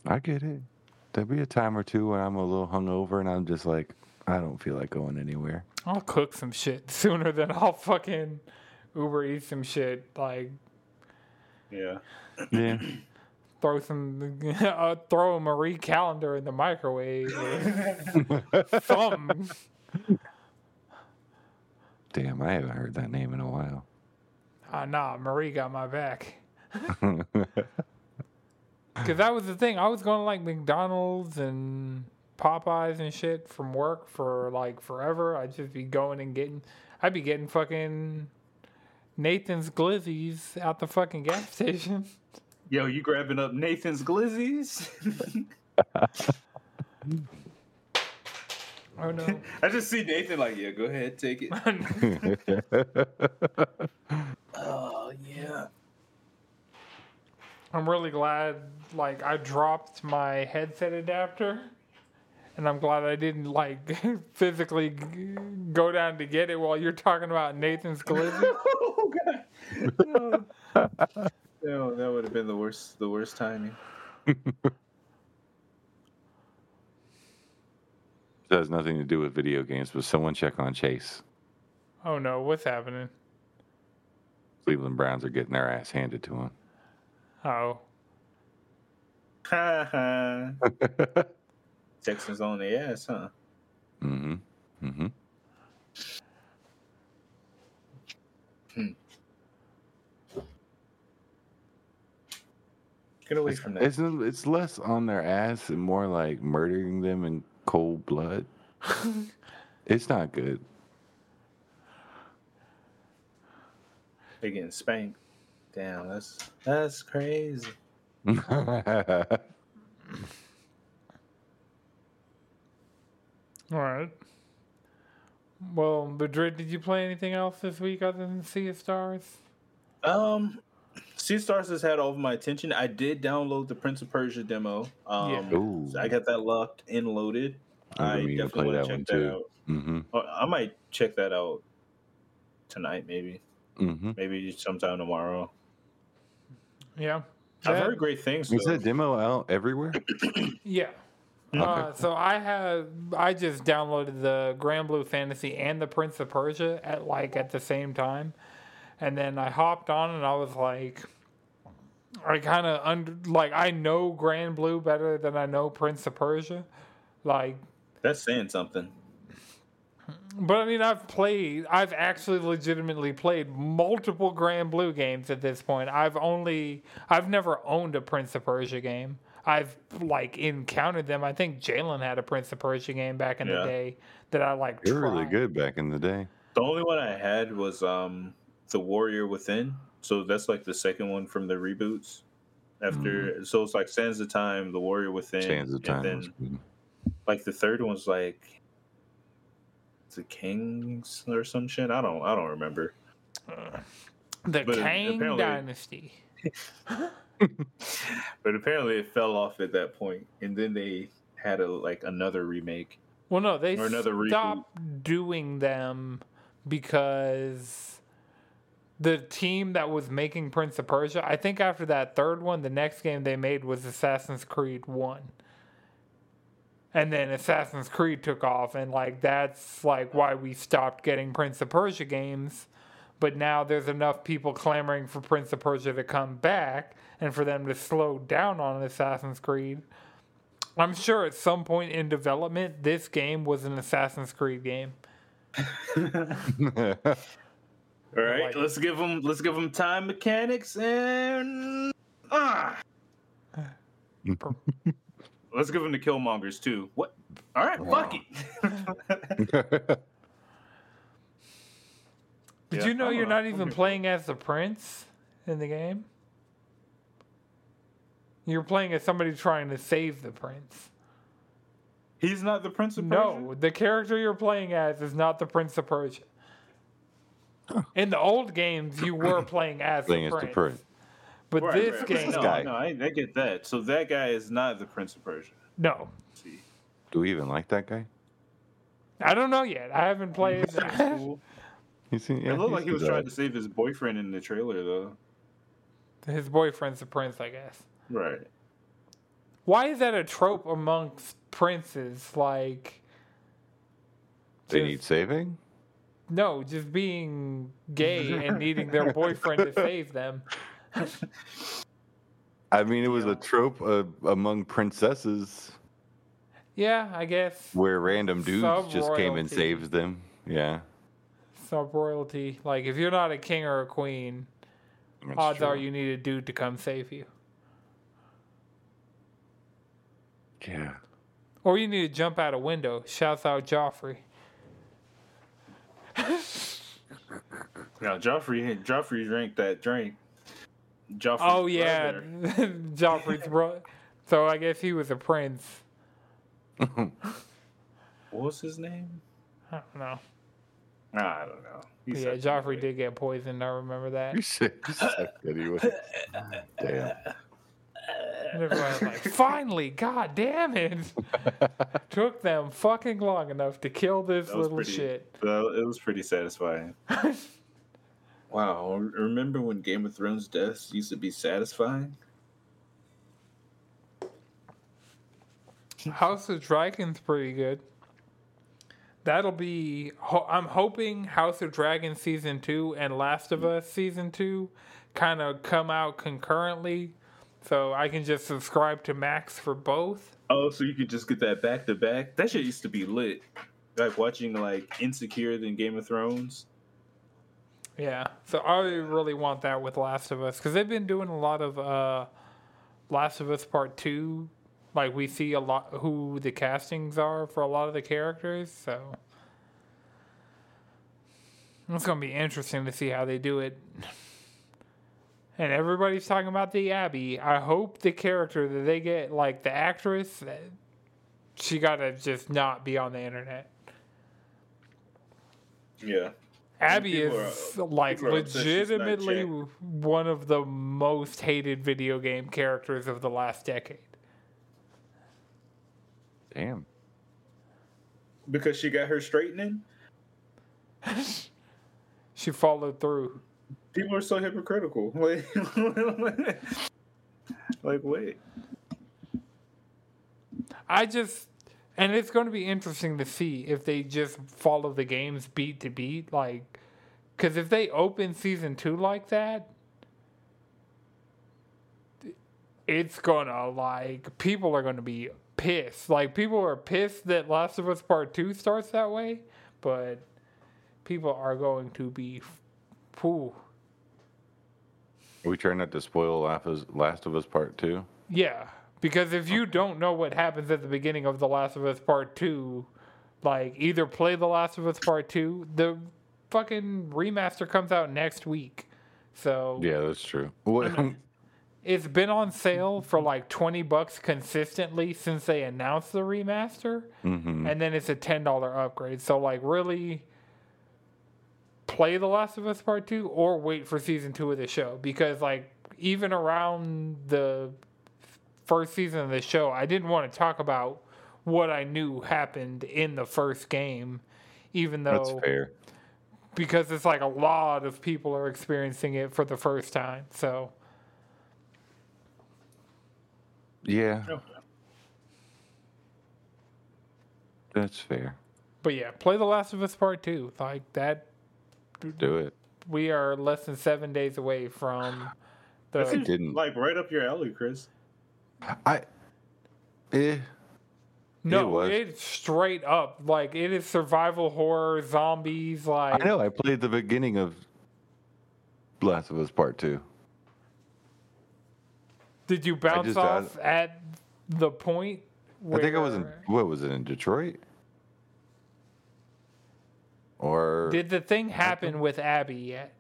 I get it? There'll be a time or two when I'm a little hungover and I'm just like, I don't feel like going anywhere. I'll cook some shit sooner than I'll fucking Uber Eat some shit. Like yeah. Yeah. throw some, uh, throw a Marie Callender in the microwave. Or something. Damn, I haven't heard that name in a while. Ah, nah, Marie got my back. Because that was the thing. I was going to like McDonald's and Popeyes and shit from work for like forever. I'd just be going and getting, I'd be getting fucking Nathan's Glizzies out the fucking gas station. Yo, you grabbing up Nathan's glizzies? Oh no. I just see Nathan like, yeah, go ahead, take it. oh yeah. I'm really glad, like, I dropped my headset adapter. And I'm glad I didn't, like, physically g- go down to get it while you're talking about Nathan's Glizzy. oh god. No, that would have been the worst. The worst timing. It has nothing to do with video games, but someone check on Chase. Oh no, what's happening? Cleveland Browns are getting their ass handed to them. Oh. Ha ha. Texans on the ass, huh? mm-hmm. Mm-hmm. Get away It's, from that. it's, it's less on their ass and more like murdering them in cold blood. it's not good. They're getting spanked. Damn, that's that's crazy. All right. Well, Madrid, did you play anything else this week other than Sea of Stars? Um, Sea Stars has had all of my attention. I did download the Prince of Persia demo. Um, Yeah. Ooh. so I got that locked and loaded. I've I to definitely play want that to one check that too. out. Mm-hmm. I might check that out tonight, maybe, Mm-hmm. maybe sometime tomorrow. Yeah. I've heard great things. Is though. that demo out everywhere? Yeah. Uh, so I have I just downloaded the Granblue Fantasy and the Prince of Persia at like at the same time, and then I hopped on and I was like, I kind of under like I know Grand Blue better than I know Prince of Persia, like. That's saying something. But I mean, I've played. I've actually legitimately played multiple Granblue games at this point. I've only. I've never owned a Prince of Persia game. I've like encountered them. I think Jalen had a Prince of Persia game back in the day that I like. They were really good back in the day. The only one I had was um the Warrior Within. So that's like the second one from the reboots. After so it's like Sands of Time, the Warrior Within, Sands of Time. and was then good. like the third one's like the Kings or some shit. I don't I don't remember. Uh, the But Kang Dynasty. But apparently it fell off at that point, and then they had a like another remake. Well, no, they another reboot. stopped doing them because the team that was making Prince of Persia, I think after that third one, the next game they made was Assassin's Creed 1. And then Assassin's Creed took off, and like that's like why we stopped getting Prince of Persia games. But now there's enough people clamoring for Prince of Persia to come back and for them to slow down on Assassin's Creed. I'm sure at some point in development, this game was an Assassin's Creed game. All right, Like- let's give them let's give them time mechanics and ah. let's give them the Killmongers too. What? All right, fuck it. Did Yeah, you know you're a- not even playing as the prince in the game? You're playing as somebody trying to save the prince. He's not the Prince of No, the character you're playing as is not the Prince of Persia. In the old games, you were playing as Playing the as the prince. Prince. But Right, this right. game, No, guy. no, I, I get that. So that guy is not the Prince of Persia. no. Do we even like that guy? I don't know yet. I haven't played. Seems cool. He seemed, yeah, It looked like he was trying to save his boyfriend in the trailer, though. His boyfriend's the prince, I guess. Right. Why is that a trope amongst princes? Like, They just- need saving. No, just being gay and needing their boyfriend to save them. I mean, it was Yeah. a trope uh, among princesses Yeah, I guess where random dudes just came and Sub-royalty. saves them. Yeah. sub royalty. Like, if you're not a king or a queen, that's odds true. are you need a dude to come save you, Yeah. or you need to jump out a window. Shouts out Joffrey. Now, Joffrey, Joffrey drank that drink. Joffrey's Oh yeah, brother. Joffrey's bro. So I guess he was a prince. What was his name? I don't know. Nah, I don't know. He But yeah, Joffrey did get poisoned. I remember that. You said you suck anyway. Damn. And everyone's like, finally, god damn it. Took them fucking long enough to kill this little pretty- shit. Well, it was pretty satisfying. Wow, remember when Game of Thrones deaths used to be satisfying? House of Dragon's pretty good. That'll be. I'm hoping House of Dragons season two and Last of Us season two kind of come out concurrently, so I can just subscribe to Max for both. Oh, so you could just get that back to back? That shit used to be lit. Like watching like Insecure than Game of Thrones. Yeah, so I really want that with Last of Us because they've been doing a lot of uh, Last of Us Part Two. Like we see a lot who the castings are for a lot of the characters, so it's gonna be interesting to see how they do it. And everybody's talking about the Abby. I hope the character that they get, like the actress, she gotta just not be on the internet. Yeah. Abby is are- like people are upset she's not legitimately one of the most hated video game characters of the last decade. Damn. Because she got her straightening? She followed through. People are so hypocritical. Like, like wait. I just, and it's going to be interesting to see if they just follow the games beat to beat. Like, because if they open season two like that, it's gonna, like, people are gonna be pissed. Like, people are pissed that Last of Us Part 2 starts that way, but people are going to be, whew. Are we trying not to spoil Last of Us- Last of Us Part 2? Yeah, because if you don't know what happens at the beginning of The Last of Us Part 2, like either play The Last of Us Part 2, the fucking remaster comes out next week. So Yeah, that's true. What, it's been on sale for like 20 bucks consistently since they announced the remaster, Mhm. and then it's a $10 upgrade. So like really play The Last of Us Part 2 or wait for season 2 of the show because like even around the first season of the show, I didn't want to talk about what I knew happened in the first game even That's though fair. because it's like a lot of people are experiencing it for the first time. So Yeah, Okay. that's fair. but yeah, play The Last of Us Part 2. Like that Do it. we are less than 7 days away from That the seems didn't. like right up your alley, Chris. I. Eh. No, was. it's straight up like it is survival horror, zombies like I know. I played the beginning of Last of Us Part Two. Did you bounce just- off at the point? I think I was in. What was it in Detroit? Or Did the thing happen with Abby yet?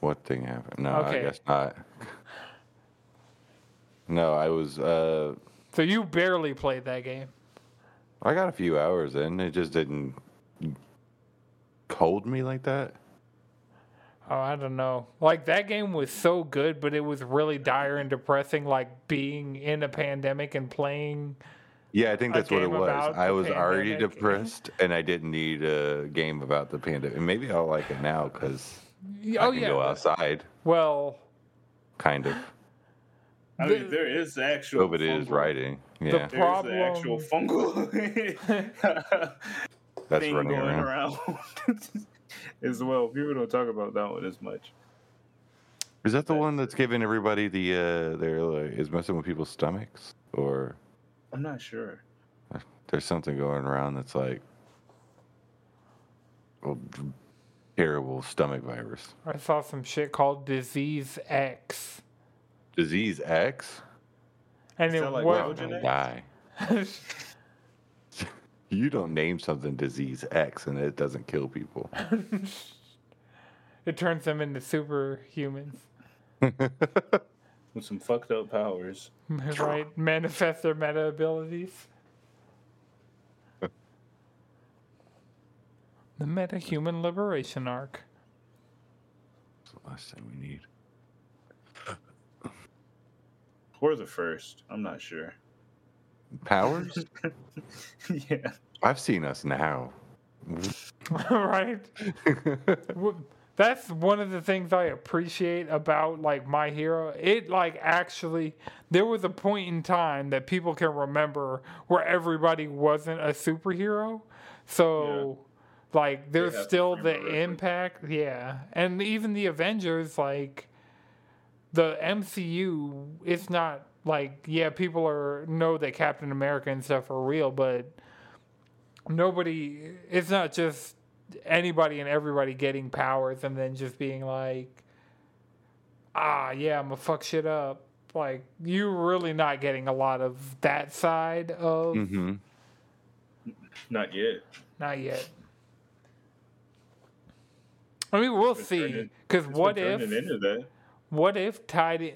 what thing happened? No, Okay. I guess not. No, I was. uh So you barely played that game. I got a few hours in. It just didn't hold me like that. Oh, I don't know. Like that game was so good, but it was really dire and depressing. Like being in a pandemic and playing. Yeah, I think that's what it was. I was already depressed, and I didn't need a game about the pandemic. Maybe I'll like it now because Oh I can yeah. go outside, Well, kind of. I The- mean, there is actual. COVID is fungal- writing. Yeah, The There's the actual problem- fungal that's thing running going around. around as well. People don't talk about that one as much. Is that the one that's giving everybody the uh their like, is messing with people's stomachs or I'm not sure. there's something going around that's like well, terrible stomach virus. I saw some shit called Disease X, Disease X? and Is it that like was. Road Don't die. You don't name something disease X and it doesn't kill people. it turns them into superhumans, With some fucked up powers. right? Manifest their meta abilities. The Meta Human Liberation Arc. That's the last thing we need. Or the first. I'm not sure. Powers? yeah. I've seen us now. right? That's one of the things I appreciate about like my hero. It like actually there was a point in time that people can remember where everybody wasn't a superhero. So like there's still the impact, yeah. And even the Avengers like the MCU it's not like yeah, people are know that Captain America and stuff are real, but nobody it's not just anybody and everybody getting powers and then just being like ah yeah i'm gonna fuck shit up like you're really not getting a lot of that side of mm-hmm. Not yet. not yet i mean we'll Been see because what if into that? What if tied in,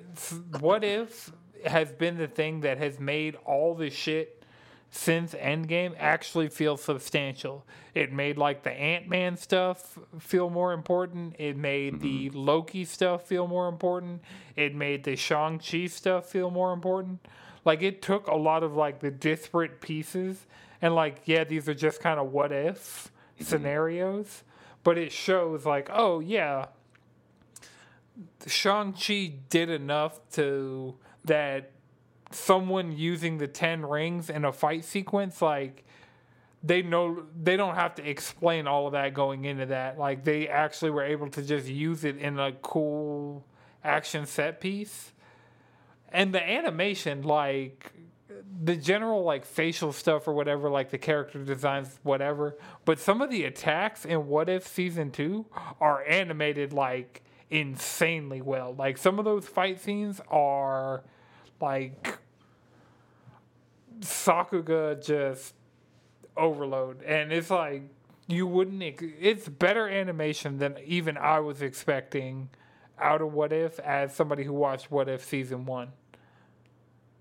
what if has been the thing that has made all the shit since Endgame actually feel substantial. It made like the Ant Man stuff feel more important. It made the mm-hmm. Loki stuff feel more important. It made the Shang Chi stuff feel more important. Like it took a lot of like the disparate pieces and like yeah, these are just kind of what if mm-hmm. scenarios, but it shows like oh yeah, Shang-Chi did enough to that someone using the 10 rings in a fight sequence, like, they know they don't have to explain all of that going into that. Like, they actually were able to just use it in a cool action set piece. And the animation, like, the general like facial stuff or whatever, like the character designs, whatever. But some of the attacks in What If season two are animated like insanely well. Like some of those fight scenes are like Sakuga just overload, and it's like you wouldn't. It's better animation than even I was expecting out of What If as somebody who watched What If season one.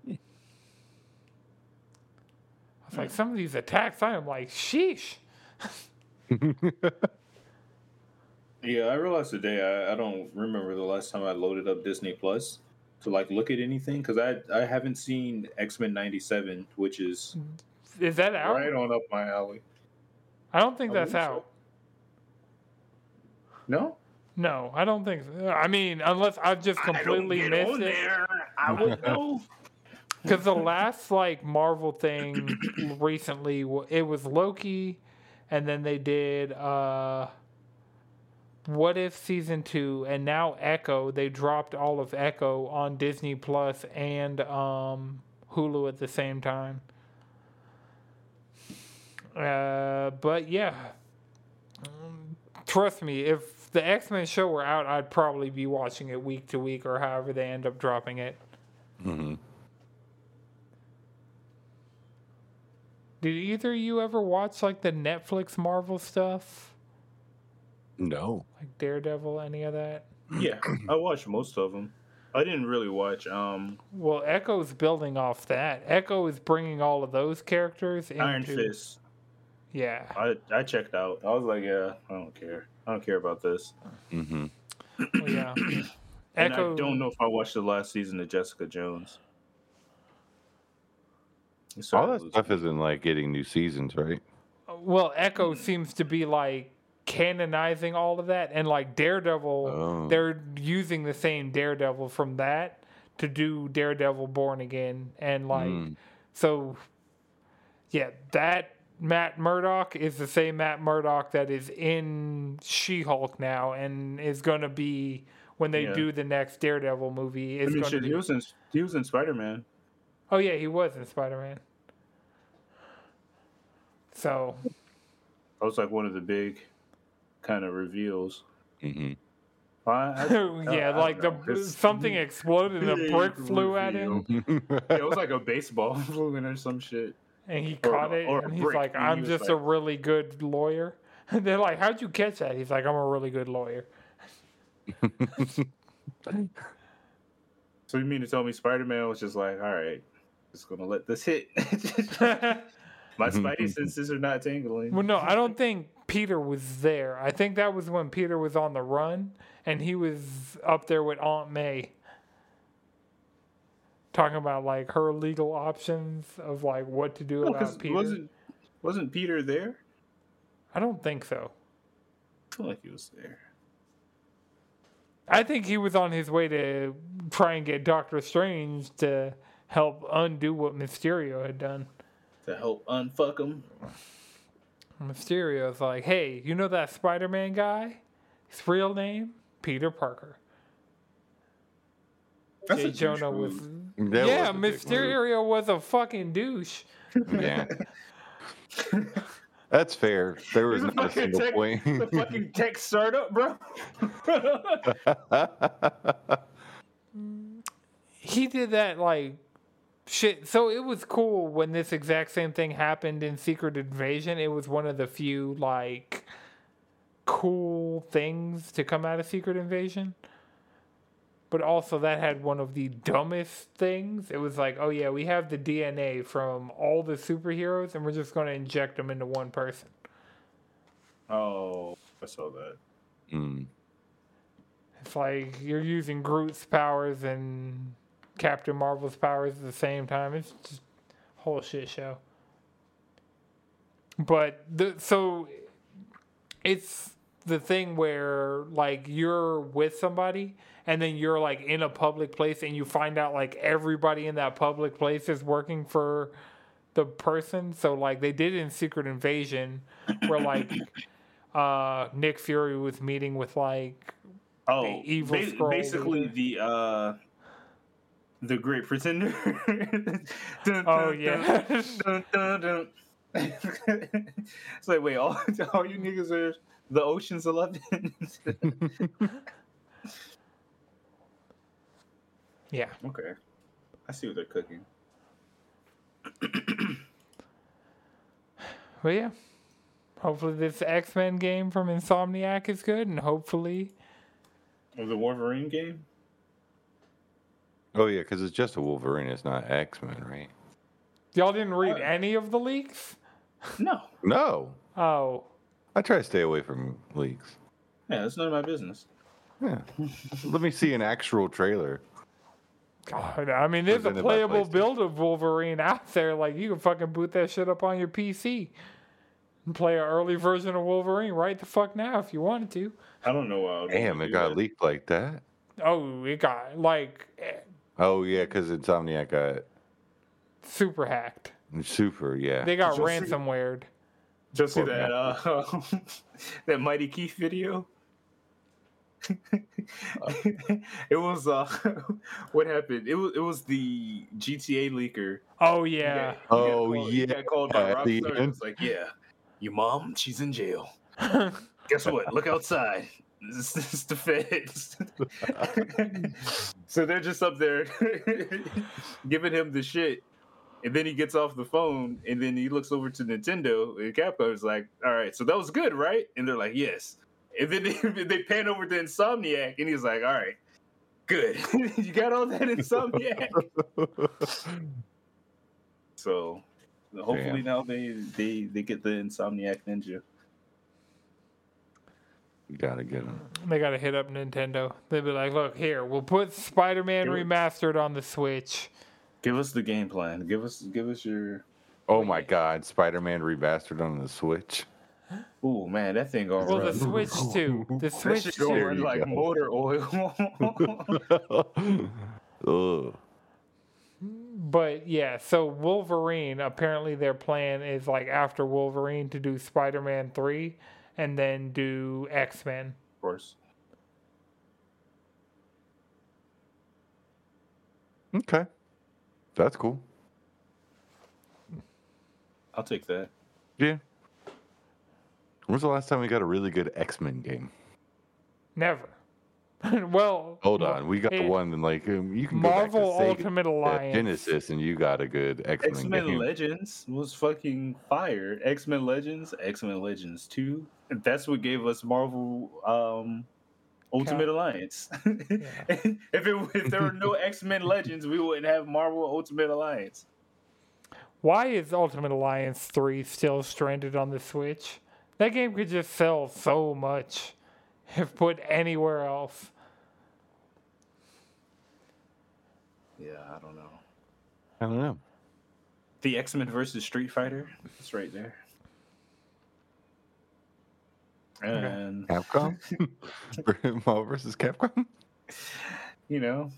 I was like, some of these attacks, I am like, sheesh. Yeah, I realized today I, I don't remember the last time I loaded up Disney Plus to like look at anything because I I haven't seen X Men '97, which is Is that out? right on up my alley. I don't think I that's believe so. out. No, No, I don't think. So. I mean, unless I've just completely I don't get missed on it. there. I would know. Because the last like Marvel thing recently, it was Loki, and then they did uh, What If season two, and now Echo. They dropped all of Echo on Disney Plus and um, Hulu at the same time. Uh, but yeah, Um, trust me, if the X Men show were out, I'd probably be watching it week to week or however they end up dropping it. Mm-hmm. Did either of you ever watch like the Netflix Marvel stuff? No. Like Daredevil, any of that? Yeah, I watched most of them. I didn't really watch um Well, Echo's building off that. Echo is bringing all of those characters into Iron Fist. Yeah. I I checked out. I was like, yeah, I don't care. I don't care about this. Mm-hmm. Well, yeah. And Echo I don't know if I watched the last season of Jessica Jones. It All started that stuff isn't like getting new seasons, right? Well, Echo seems to be like canonizing all of that and like Daredevil Oh. they're using the same Daredevil from that to do Daredevil Born Again and like Mm. So, yeah, that Matt Murdock is the same Matt Murdock that is in She Hulk now, and is going to be when they Yeah. do the next Daredevil movie. I Is mean, going to be. he was in he was in Spider Man. oh yeah, he was in Spider Man. So That was like one of the big kind of reveals. hmm I, I, yeah, I like the know. It's- something exploded and a brick flew at him. Yeah, it was like a baseball flew in or some shit. and he Or- caught it, or and he's brick, like, and "I'm was just a really good lawyer." And they're like, "How'd you catch that?" He's like, "I'm a really good lawyer." So you mean to tell me Spider Man was just like, all right, just gonna let this hit? My spidey senses are not tingling. Well, no, I don't think Peter was there. I think that was when Peter was on the run and he was up there with Aunt May talking about like her legal options of like what to do 'cause about Peter. wasn't wasn't Peter there? I don't think so. I feel like he was there. I think he was on his way to try and get Doctor Strange to help undo what Mysterio had done. To help unfuck him. Mysterio's like, hey, you know that Spider Man guy? His real name? Peter Parker. That's Jay a Jonah was. That yeah, was a move. Mysterio was a fucking douche. Yeah. That's fair. There was He's a not a single tech- point. the fucking tech startup, bro. He did that like shit. So it was cool when this exact same thing happened in Secret Invasion. It was one of the few like cool things to come out of Secret Invasion. But also that had one of the dumbest things. It was like, oh yeah, we have the DNA from all the superheroes and we're just going to inject them into one person. oh, I saw that. Mm. It's like you're using Groot's powers and Captain Marvel's powers at the same time. It's just a whole shit show. But the so it's the thing where like you're with somebody and then you're like in a public place and you find out like everybody in that public place is working for the person. So like they did in Secret Invasion where like uh Nick Fury was meeting with like Oh, evil ba- basically the uh, the Great Pretender. Dun, Oh dun, yeah. dun, dun, dun. it's like, wait, all, all you niggas are the Ocean's Eleven. yeah. okay, I see what they're cooking. well, yeah. Hopefully this X Men game from Insomniac is good and hopefully Or the Wolverine game. Oh yeah, because it's just a Wolverine. It's not X Men, right? y'all didn't read What? any of the leaks? No, No, Oh. I try to stay away from leaks. yeah, that's none of my business. Yeah, let me see an actual trailer. God, I mean, there's a playable build of Wolverine out there. Like, you can fucking boot that shit up on your PC. And play an early version of Wolverine right the fuck now if you wanted to. I don't know why. I Damn, it got that. leaked like that. Oh, it got like eh, Oh yeah, because Insomniac got super hacked. super. Yeah. They got Did you see- ransomware. Just see that uh, that Mighty Keef video. it was uh, what happened? It was it was the GTA leaker. Oh He yeah. got- he Oh, called- he yeah, got called by at the Rockstar. end. It's like, yeah, your mom, she's in jail. Guess what? Look outside. This is the feds. so they're just up there giving him the shit. And then he gets off the phone and then he looks over to Nintendo and Capcom is like, all right, so that was good, right? And they're like, yes. And then they, they pan over to Insomniac and he's like, all right, good. you got all that Insomniac? so hopefully Damn. now they, they, they get the Insomniac Ninja. You gotta get them. They gotta hit up Nintendo. They'd be like, "Look here, we'll put Spider-Man Do it. remastered on the Switch." Give us the game plan. Give us give us your Oh my God, Spider-Man remastered on the Switch. Oh man, that thing gonna Well, the. Switch too. The Switch shit gonna There run like go. motor oil. Ugh. But yeah, so Wolverine. Apparently, their plan is like after Wolverine to do Spider-Man three, and then do X-Men. of course. Okay, that's cool. I'll take that. Yeah. When's the last time we got a really good X-Men game? Never. well, Hold on, we got eh, one in like um, you can Marvel go back to Sega, Ultimate uh, Alliance. Genesis, and you got a good X-Men, X Men. Legends was fucking fire. X Men Legends, X Men Legends Two. That's what gave us Marvel um, Ultimate Alliance. if it, if there were no X Men Legends, we wouldn't have Marvel Ultimate Alliance. Why is Ultimate Alliance 3 still stranded on the Switch? That game could just sell so much if put anywhere else. Yeah, I don't know. I don't know. The X Men versus Street Fighter. It's right there. And Capcom, Marvel versus Capcom. you know,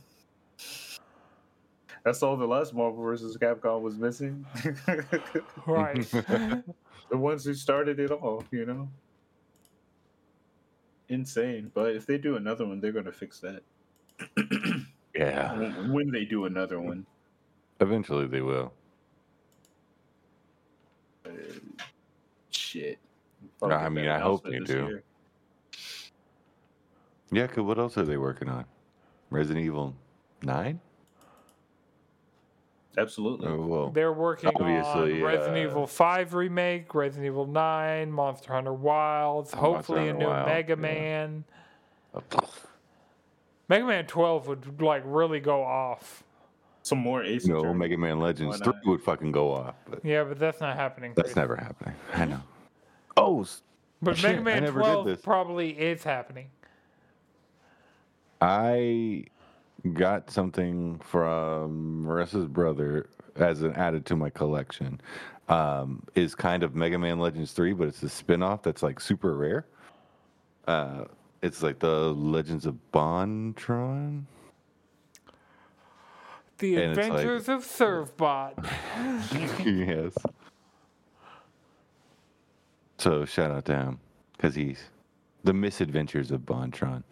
that's all the last Marvel versus Capcom was missing. Right. the ones who started it all, you know. Insane, but if they do another one, they're gonna fix that. Yeah, When when they do another one, eventually they will. uh, shit. No, I mean, I hope they do. year. Yeah, cause what else are they working on? Resident Evil Nine. Absolutely. Oh well, They're working Obviously, on Resident uh, Evil 5 remake, Resident Evil 9, Monster Hunter Wilds, hopefully a new Wilds, Mega yeah. Man. Mega Man 12 would like really go off. Some more Ace no, Attorney. Mega Man Legends Three would fucking go off, but Yeah, but that's not happening. that's Chris. never happening. I know. Oh, But Shit, Mega Man 12 probably is happening. I got something from Marissa's brother as an added to my collection. Um, is kind of Mega Man Legends 3, but it's a spin-off that's like super rare. Uh, it's like the Legends of Bontron. The And it's like- Adventures of Servbot. yes. So shout out to him because he's the misadventures of Bontron.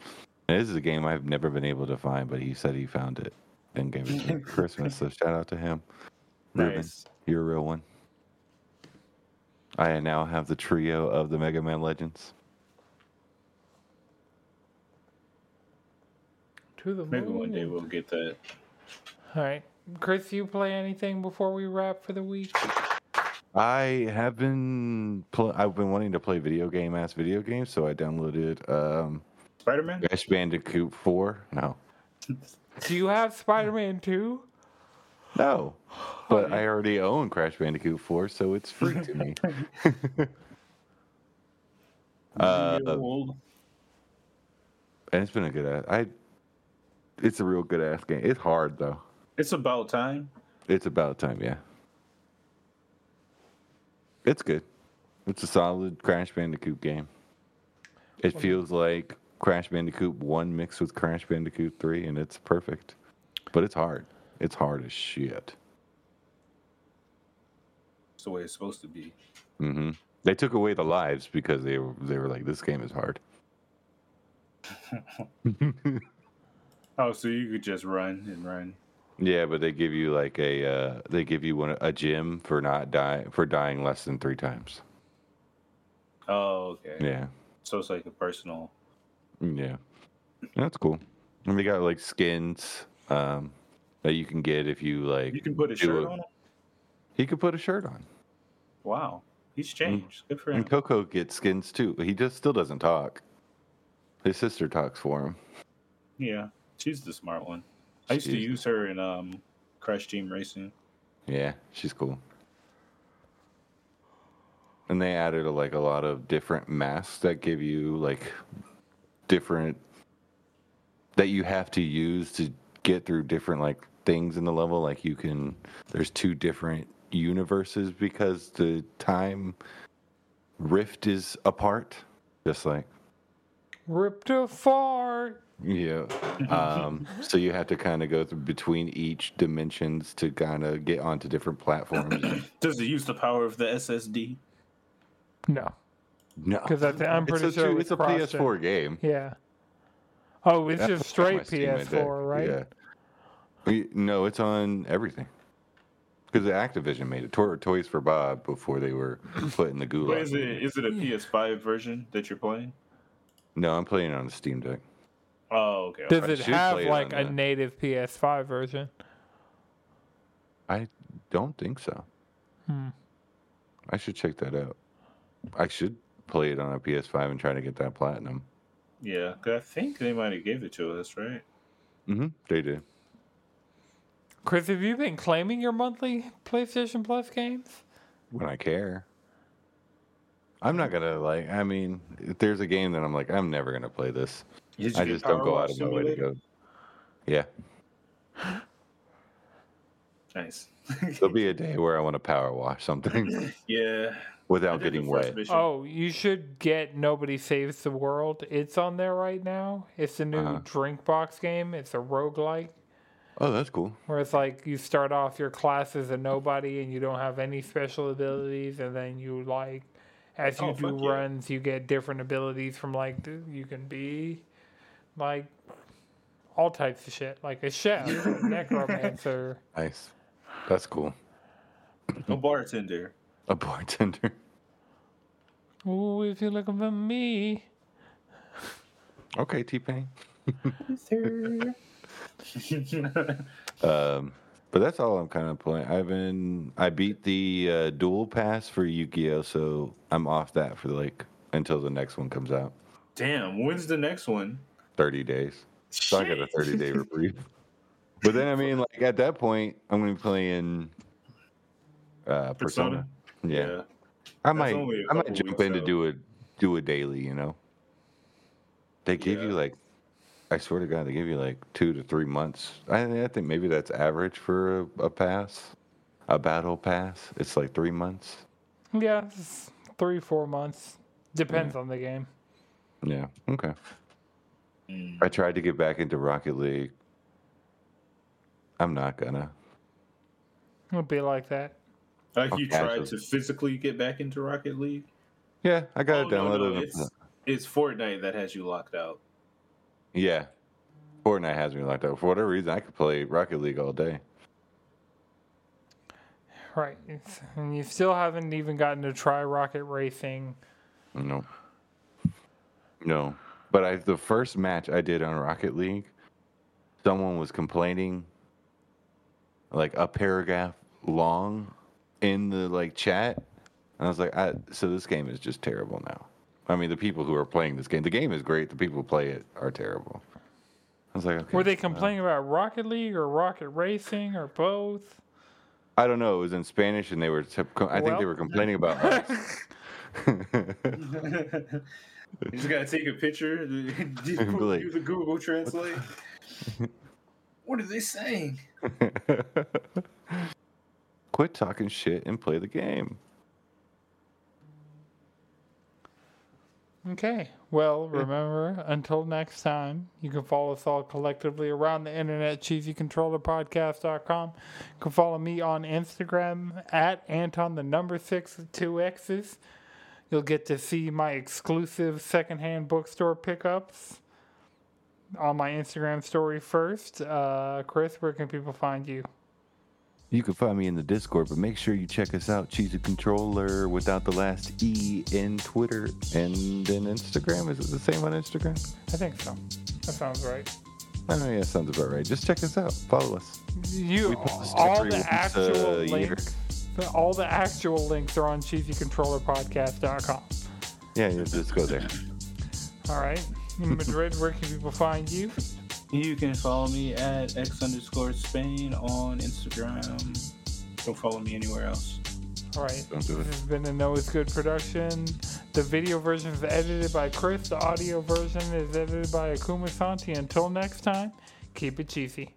And this is a game I've never been able to find, but he said he found it and gave it to me for Christmas. So shout out to him. Ruben, you're a real one. I now have the trio of the Mega Man Legends. to the moon. Maybe one day we'll get that. All right. Chris, you play anything before we wrap for the week? I have been pl- I've been wanting to play video game ass video games, so I downloaded um, Spider Man? Crash Bandicoot 4. No. Do you have Spider Man 2? No. But I already own Crash Bandicoot 4, so it's free to me. Uh, and it's been a good ass. I it's a real good ass game. It's hard though. It's about time. It's about time, yeah. It's good. It's a solid Crash Bandicoot game. It feels like Crash Bandicoot 1 mixed with Crash Bandicoot 3, and it's perfect. But it's hard. It's hard as shit. It's the way it's supposed to be. hmm They took away the lives because they were they were like, this game is hard. Oh, so you could just run and run. yeah, but they give you like a uh, they give you one a gym for not die for dying less than three times. Oh, okay. Yeah, So it's like a personal. Yeah, that's cool. And they got like skins um, that you can get if you like. You can put a shirt a- on him. He could put a shirt on. Wow, he's changed. Good for him. And Coco gets skins too. He just still doesn't talk. His sister talks for him. Yeah, she's the smart one. I used to use her in um, Crash Team Racing. Yeah, she's cool. And they added like a lot of different masks that give you like different that you have to use to get through different like things in the level. Like you can there's two different universes because the time rift is apart. Just like Ripped apart. Yeah. Um, so you have to kind of go through between each dimensions to kind of get onto different platforms. Does it use the power of the SSD? No, no, because I'm it's pretty a, sure true- it it's a. PS4 game. Yeah. Oh, it's That's just straight PS4, right? Yeah. We- No, it's on everything. Because Activision made it. To- Toys for Bob before they were put in the What gulag. is it? Is it a PS5 version that you're playing? No, I'm playing it on the Steam Deck. Oh, okay. Does I it have play it like a the- native PS5 version? I don't think so. Hmm. I should check that out. I should play it on a PS5 and try to get that platinum. Yeah, 'cause I think they might have gave it to us, right? Mm-hmm. They did. Chris, have you been claiming your monthly PlayStation Plus games? when I care. I'm not gonna like. I mean, if there's a game that I'm like, I'm never gonna play this. I just don't go out of my way to go. Yeah, Nice. there'll be a day where I want to power wash something yeah. I without getting wet. mission. Oh, you should get Nobody Saves the World. It's on there right now. It's a new Uh-huh. DrinkBox game. It's a roguelike Oh, that's cool. where it's like you start off your class as a nobody and you don't have any special abilities, and then you like as you Oh, do fuck yeah. runs, you get different abilities from like you can be like all types of shit, like a chef, a necromancer. Nice. That's cool. A bartender. A bartender. Ooh, if you're looking for me. Okay, T Pain. Um, but that's all I'm kind of playing. I've been. I beat the uh, duel pass for Yu-Gi-Oh, so I'm off that for like until the next one comes out. Damn, when's the next one? Thirty days. So I got a 30 day reprieve. But then, I mean, like at that point, I'm gonna be playing uh, Persona. Persona? Yeah. I might, I might jump weeks in to do a do a daily. You know, they give you like, I swear to God, they give you like two to three months. I, I think maybe that's average for a, a pass, a battle pass. It's like three months. Yeah, it's three, four months. Depends on the game. Yeah. Okay. Mm. I tried to get back into Rocket League. I'm not gonna. It'll be like that. Like Oh, you tried casual. to physically get back into Rocket League? Yeah, I got Oh, it no, downloaded. no, it's, it's Fortnite that has you locked out. Yeah. Fortnite has me locked out. For whatever reason, I could play Rocket League all day. Right. It's- and you still haven't even gotten to try Rocket Racing. No. No. But I the first match I did on Rocket League, someone was complaining like a paragraph long in the like chat. And I was like, I, so this game is just terrible now. I mean, the people who are playing this game, the game is great. The people who play it are terrible. I was like, okay. Were they uh, complaining about Rocket League or Rocket Racing or both? I don't know. It was in Spanish, and they were. I think they were complaining about us. You just gotta take a picture, do Like- do the Google Translate. What are they saying? Quit talking shit and play the game. Okay. Well, remember, until next time, you can follow us all collectively around the internet, cheesycontrollerpodcast.com. You can follow me on Instagram at Anton the number six with two X's. You'll get to see my exclusive secondhand bookstore pickups on my Instagram story first. Uh, Chris, where can people find you? You can find me in the Discord, but make sure you check us out, Cheesy Controller, without the last E in Twitter and in Instagram. Is it the same on Instagram? I think so. That sounds right. I know, yeah, sounds about right. Just check us out. Follow us. You all the once uh, actual year. links. All the actual links are on cheesycontrollerpodcast.com. Yeah, you just go there. All right. In Madrid, where can people find you? You can follow me at x underscore Spain on Instagram. Don't follow me anywhere else. All right. Don't do it. This it. has been a Noah's Good production. The video version is edited by Chris. The audio version is edited by Akuma Santi. Until next time, keep it cheesy.